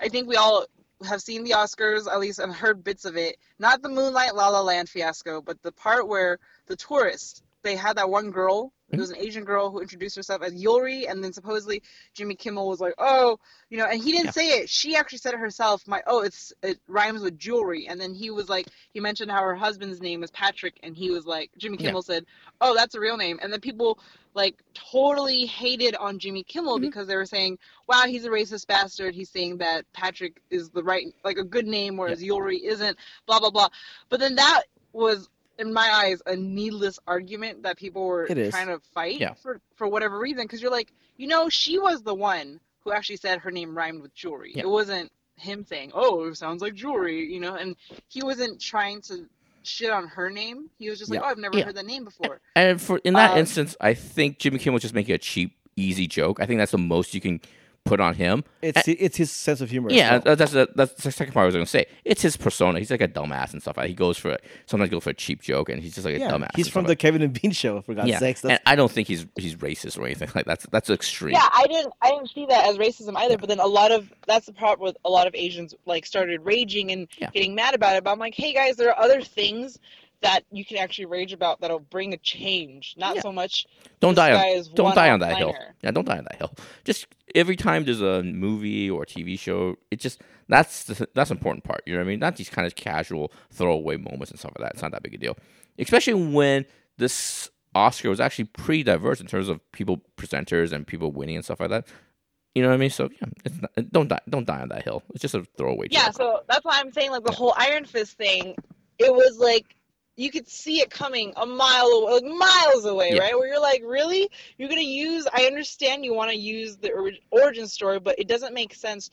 I think we all have seen the Oscars, at least, and heard bits of it. Not the Moonlight La La Land fiasco, but the part where the tourist, they had that one girl, it was an Asian girl who introduced herself as Yuri, and then supposedly Jimmy Kimmel was like, oh, you know, and he didn't Yeah. say it. She actually said it herself. My, oh, it's it rhymes with jewelry, and then he was like, he mentioned how her husband's name is Patrick, and he was like, Jimmy Yeah. Kimmel said, oh, that's a real name, and then people like totally hated on Jimmy Kimmel Mhm. because they were saying, wow, he's a racist bastard. He's saying that Patrick is the right, like a good name, whereas Yuri isn't. Blah blah blah. But then that was, in my eyes, a needless argument that people were trying to fight Yeah. for for whatever reason. Because you're like, you know, she was the one who actually said her name rhymed with jewelry. Yeah. It wasn't him saying, oh, it sounds like jewelry, you know. And he wasn't trying to shit on her name. He was just like, Yeah. oh, I've never Yeah. heard that name before. And for in that Um, instance, I think Jimmy Kimmel was just making a cheap, easy joke. I think that's the most you can put on him. It's it's his sense of humor. Yeah, well. that- that's the, that's the second part I was going to say. It's his persona. He's like a dumbass and stuff. He goes for sometimes goes for a cheap joke, and he's just like a dumbass. He's from the like- Kevin and Bean show. For God's yeah. sakes, and I don't think he's he's racist or anything like that. That's that's extreme. Yeah, I didn't I didn't see that as racism either. But then a lot of that's the part where a lot of Asians like started raging and Yeah. getting mad about it. But I'm like, hey guys, there are other things that you can actually rage about that'll bring a change. Not Yeah. so much. don't die on don't die on that hill. Yeah, don't die on that hill. Just every time there's a movie or TV show, it just that's the, that's the important part. You know what I mean? Not these kind of casual throwaway moments and stuff like that. It's not that big a deal, especially when this Oscar was actually pretty diverse in terms of people presenters and people winning and stuff like that. You know what I mean? So yeah, it's not, don't die don't die on that hill. It's just a throwaway. Yeah, joke. so that's why I'm saying like the whole Iron Fist thing. It was like you could see it coming a mile away, like miles away, Yeah. right? Where you're like, really, you're gonna use? I understand you want to use the origin story, but it doesn't make sense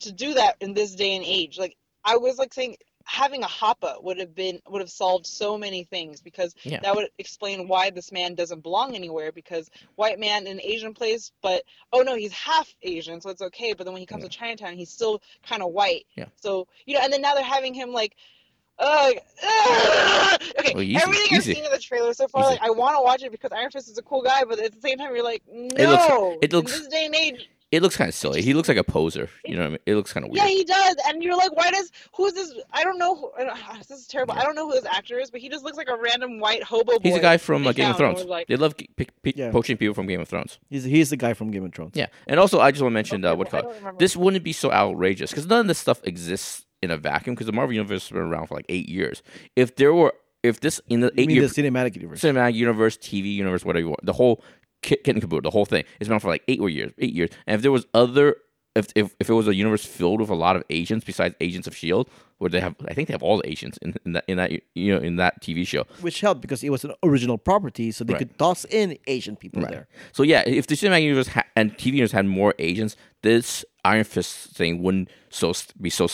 to do that in this day and age. Like I was like saying. Having a hapa would have been would have solved so many things because Yeah. that would explain why this man doesn't belong anywhere because white man in an Asian place but oh no he's half Asian so it's okay but then when he comes to Chinatown he's still kind of white Yeah. so you know and then now they're having him like uh, uh, okay Well, easy, everything I've easy. seen in the trailer so far Easy. like I want to watch it because Iron Fist is a cool guy but at the same time you're like no looks- it looks- in this day and age it looks kind of silly. He looks like a poser. You know what I mean? It looks kind of weird. yeah, he does, and you're like, why does who's this? I don't know. Who, I don't, this is terrible. I don't know who this actor is, but he just looks like a random white hobo boy. He's a guy from uh, Game of Thrones. like- they love ge- pick, pick, Yeah. poaching people from Game of Thrones. he's he's the guy from Game of Thrones. Yeah, and also I just want to mention uh, what well, call it. This wouldn't be so outrageous because none of this stuff exists in a vacuum because the Marvel universe has been around for like eight years. If there were, if this in the You eight mean year the cinematic universe? cinematic universe, TV universe, whatever you want, the whole kit, kit and caboodle, the whole thing it's been around for like eight or years, eight years. And if there was other, if if if it was a universe filled with a lot of agents besides Agents of Shield, where they have, I think they have all the agents in, in that in that you know in that TV show. which helped because it was an original property, so they Right. could toss in Asian people Right. there. So yeah, if the cinematic universe ha- and TV universe had more agents, this Iron Fist thing wouldn't so be so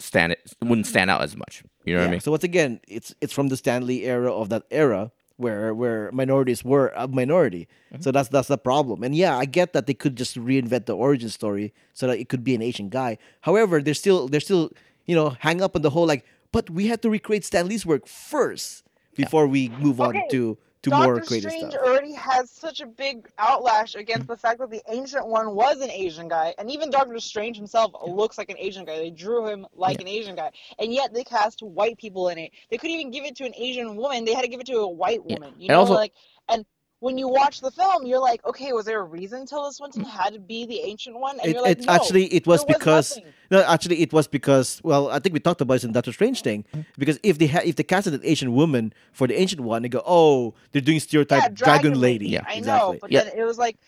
stand it wouldn't stand out as much. You know what I mean? So once again, it's it's from the Stan Lee era of that era where where minorities were a minority. Mm-hmm. So that's that's the problem. And yeah, I get that they could just reinvent the origin story so that it could be an Asian guy. However, they're still they're still you know hang up on the whole like, but we had to recreate Stan Lee's work first before we move on to to Doctor more creative Strange stuff. already has such a big outlash against the fact that the ancient one was an Asian guy, and even Doctor Strange himself looks like an Asian guy. They drew him like an Asian guy, and yet they cast white people in it. They couldn't even give it to an Asian woman; they had to give it to a white Yeah. woman. You And know, also- like and. When you watch the film, you're like, okay, was there a reason Tilda Swinton had to be the ancient one? And It, you're like, it no, actually it was because nothing. no actually it was because well I think we talked about it in Doctor Strange thing because if they had if they casted an Asian woman for the ancient one they go oh they're doing stereotype yeah, dragon, lady Yeah, I know, exactly but Yeah. then it was like,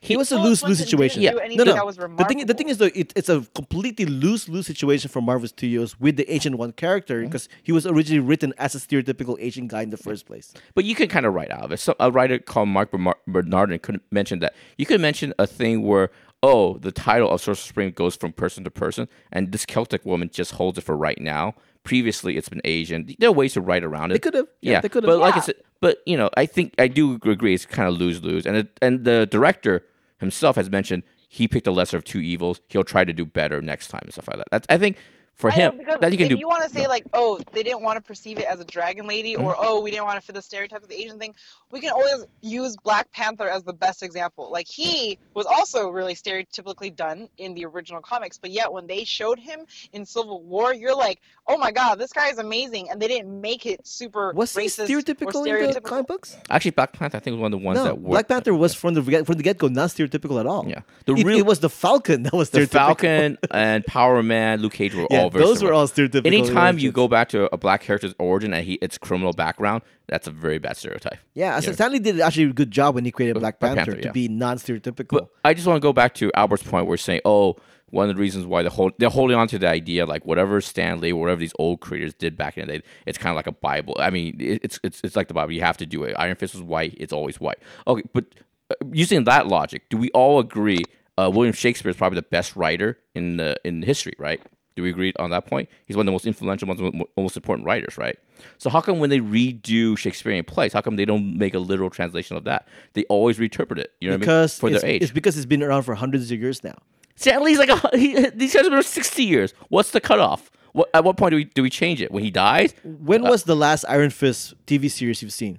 It was a Philip lose lose situation. didn't no, no. that was the thing, the thing is though, it, it's a completely lose lose situation for Marvel Studios with the Asian one character Mm-hmm. because he was originally written as a stereotypical Asian guy in the first place. But you could kind of write out of it. So a writer called Marc Bernardin could mention that. You could mention a thing where, oh, the title of Sorcerer Supreme goes from person to person, and this Celtic woman just holds it for right now. Previously, it's been Asian. There are ways to write around it. They could have, yeah, yeah, they could have. But like I said, but you know, I think I do agree. It's kind of lose lose, and it, and the director himself has mentioned he picked the lesser of two evils. He'll try to do better next time and stuff like that. That's I think for I him because that you can if do. you want to say like, oh, they didn't want to perceive it as a dragon lady, or Mm-hmm. oh, we didn't want to fit the stereotype of the Asian thing, we can always use Black Panther as the best example. Like he was also really stereotypically done in the original comics, but yet when they showed him in Civil War, you're like, oh my god, this guy is amazing, and they didn't make it super Was he racist or stereotypical in the comic books? Actually, Black Panther I think was one of the ones No, that worked. Black Panther was from the get- from the get go not stereotypical at all. Yeah. The it, real- it was the Falcon that was the stereotypical. Falcon and Power Man, Luke Cage were Yeah, all very those were all stereotypical. Anytime you go back to a black character's origin and he its criminal background, that's a very bad stereotype. Yeah, so Stan Lee did actually a good job when he created Black Black Panther, Panther, to yeah. be non-stereotypical. But I just want to go back to Albert's point where he's saying, oh, one of the reasons why the whole they're holding on to the idea like whatever Stan Lee, whatever these old creators did back in the day, it's kind of like a Bible. I mean, it- it's it's it's like the Bible. You have to do it. Iron Fist was white; it's always white. Okay, but uh, using that logic, do we all agree uh, William Shakespeare is probably the best writer in the in history? Right? Do we agree on that point? He's one of the most influential, one of the most important writers, right? So how come when they redo Shakespearean plays, how come they don't make a literal translation of that? They always reinterpret it. You know because what I mean? For their age. it's because it's been around for hundreds of years now. Stan Lee's like a, he, these guys have been around sixty years. What's the cutoff? What, at what point do we do we change it? When he dies? When was the last Iron Fist TV series you've seen?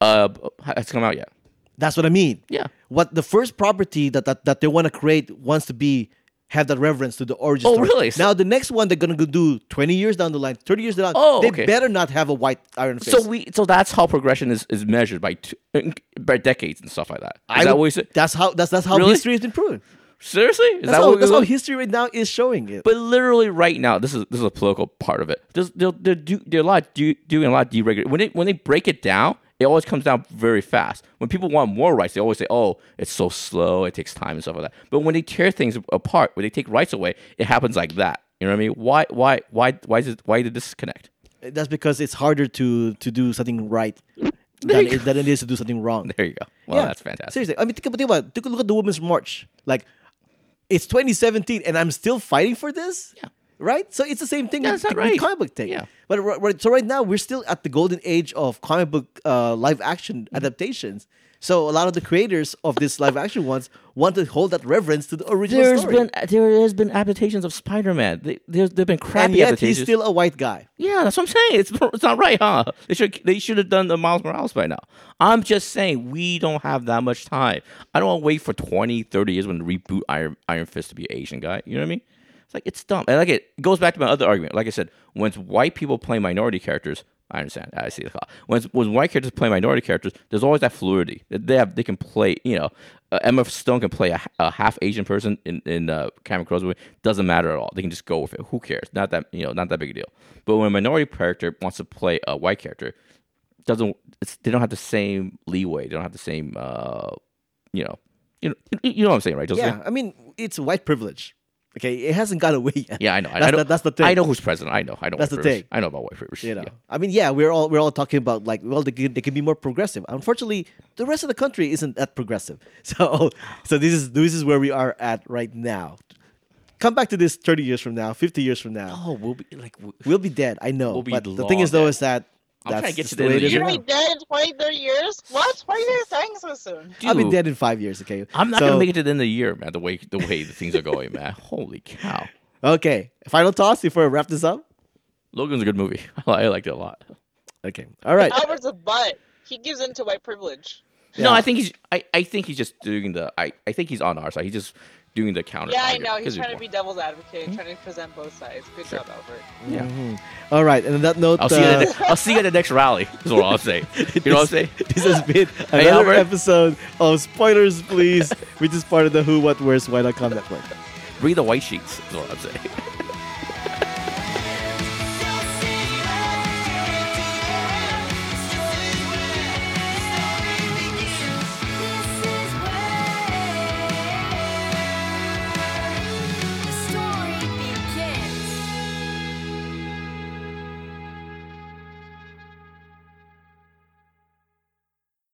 Uh, it's come out yet? That's what I mean. Yeah. What the first property that that, that they want to create wants to be have that reverence to the origin Oh, story. really? Now the next one they're gonna go do twenty years down the line, thirty years down. Oh, they okay. better not have a white Iron Fist. So we so that's how progression is, is measured by two, by decades and stuff like that. Is I that would- what you said? That's how that's that's how Really? history has been proven. Seriously? Is That's, that how, that's how history right now is showing it. But literally right now, this is this is a political part of it. There's, they're they're, do, they're a lot do, doing a lot of deregulation. When they when they break it down, it always comes down very fast. When people want more rights, they always say, "Oh, it's so slow. It takes time and stuff like that." But when they tear things apart, when they take rights away, it happens like that. You know what I mean? Why why why why is it why did this connect? that's because it's harder to to do something right than it, than it is to do something wrong. There you go. Well, that's fantastic. Seriously, I mean, think about, think about it. Take a look at the Women's March. Like, it's 2017, and I'm still fighting for this. Yeah. Right. So it's the same thing with, that's with right. comic book thing. Yeah. But right, so right now we're still at the golden age of comic book uh, live action Mm-hmm. adaptations. So a lot of the creators of this live action ones want to hold that reverence to the original There's story. been there has been adaptations of Spider-Man. They, there's there've been crappy and yet adaptations. he's still a white guy. Yeah, that's what I'm saying. It's it's not right, huh? They should they should have done the Miles Morales by now. I'm just saying we don't have that much time. I don't want to wait for 20, 30 years when reboot Iron Iron Fist to be an Asian guy. You know what I mean? It's like it's dumb. And like it goes back to my other argument. Like I said, when white people play minority characters, I understand. I see the call. When when white characters play minority characters, there's always that fluidity. They have they can play. You know, uh, Emma Stone can play a, a half Asian person in in uh, Cameron Crowe's movie. Doesn't matter at all. They can just go with it. Who cares? Not that you know, not that big a deal. But when a minority character wants to play a white character, doesn't they don't have the same leeway. They don't have the same. Uh, you know, you know, you know what I'm saying, right? Yeah, I mean, it's white privilege. Okay, it hasn't got away yet. Yeah, I know. That's I know the- that's the thing. I know who's president. I know. I know. That's the privilege. thing. I know about white privilege. You know, Yeah. I mean, yeah, we're all we're all talking about like, well, they can, they can be more progressive. Unfortunately, the rest of the country isn't that progressive. So, so this is this is where we are at right now. Come back to this thirty years from now, fifty years from now, Oh, we'll be like. we'll be dead. I know, We'll be but the thing is though dead. is that I'm that's trying to get just to the way end of is the You're right gonna be dead in 20, 30 years? What? Why are you guys dying so soon? now. I'll be dead in five years. Okay, I'm not So- gonna make it to the end of the year, man. The way the way the things are going, man. Holy cow! Okay, final toss before I wrap this up. Logan's a good movie. I liked it a lot. Okay, all right. Albert's a butt. He gives in to white privilege. No, Yeah. I think he's. I, I think he's just doing the. I, I think he's on our side. He's just doing the counter. Yeah, I know. He's trying to be devil's advocate, trying to present both sides. Good Sure. job, Albert. Yeah. Mhm. All right, and on that note, I'll see you. At uh, the next, I'll see you at the next rally. Is what I'll say. You know what I'm saying? This has been Hey, another Albert. episode of Spoilers Please, which is part of the Who, What, Where's, Why.com network. Bring the white sheets. Is what I'm saying.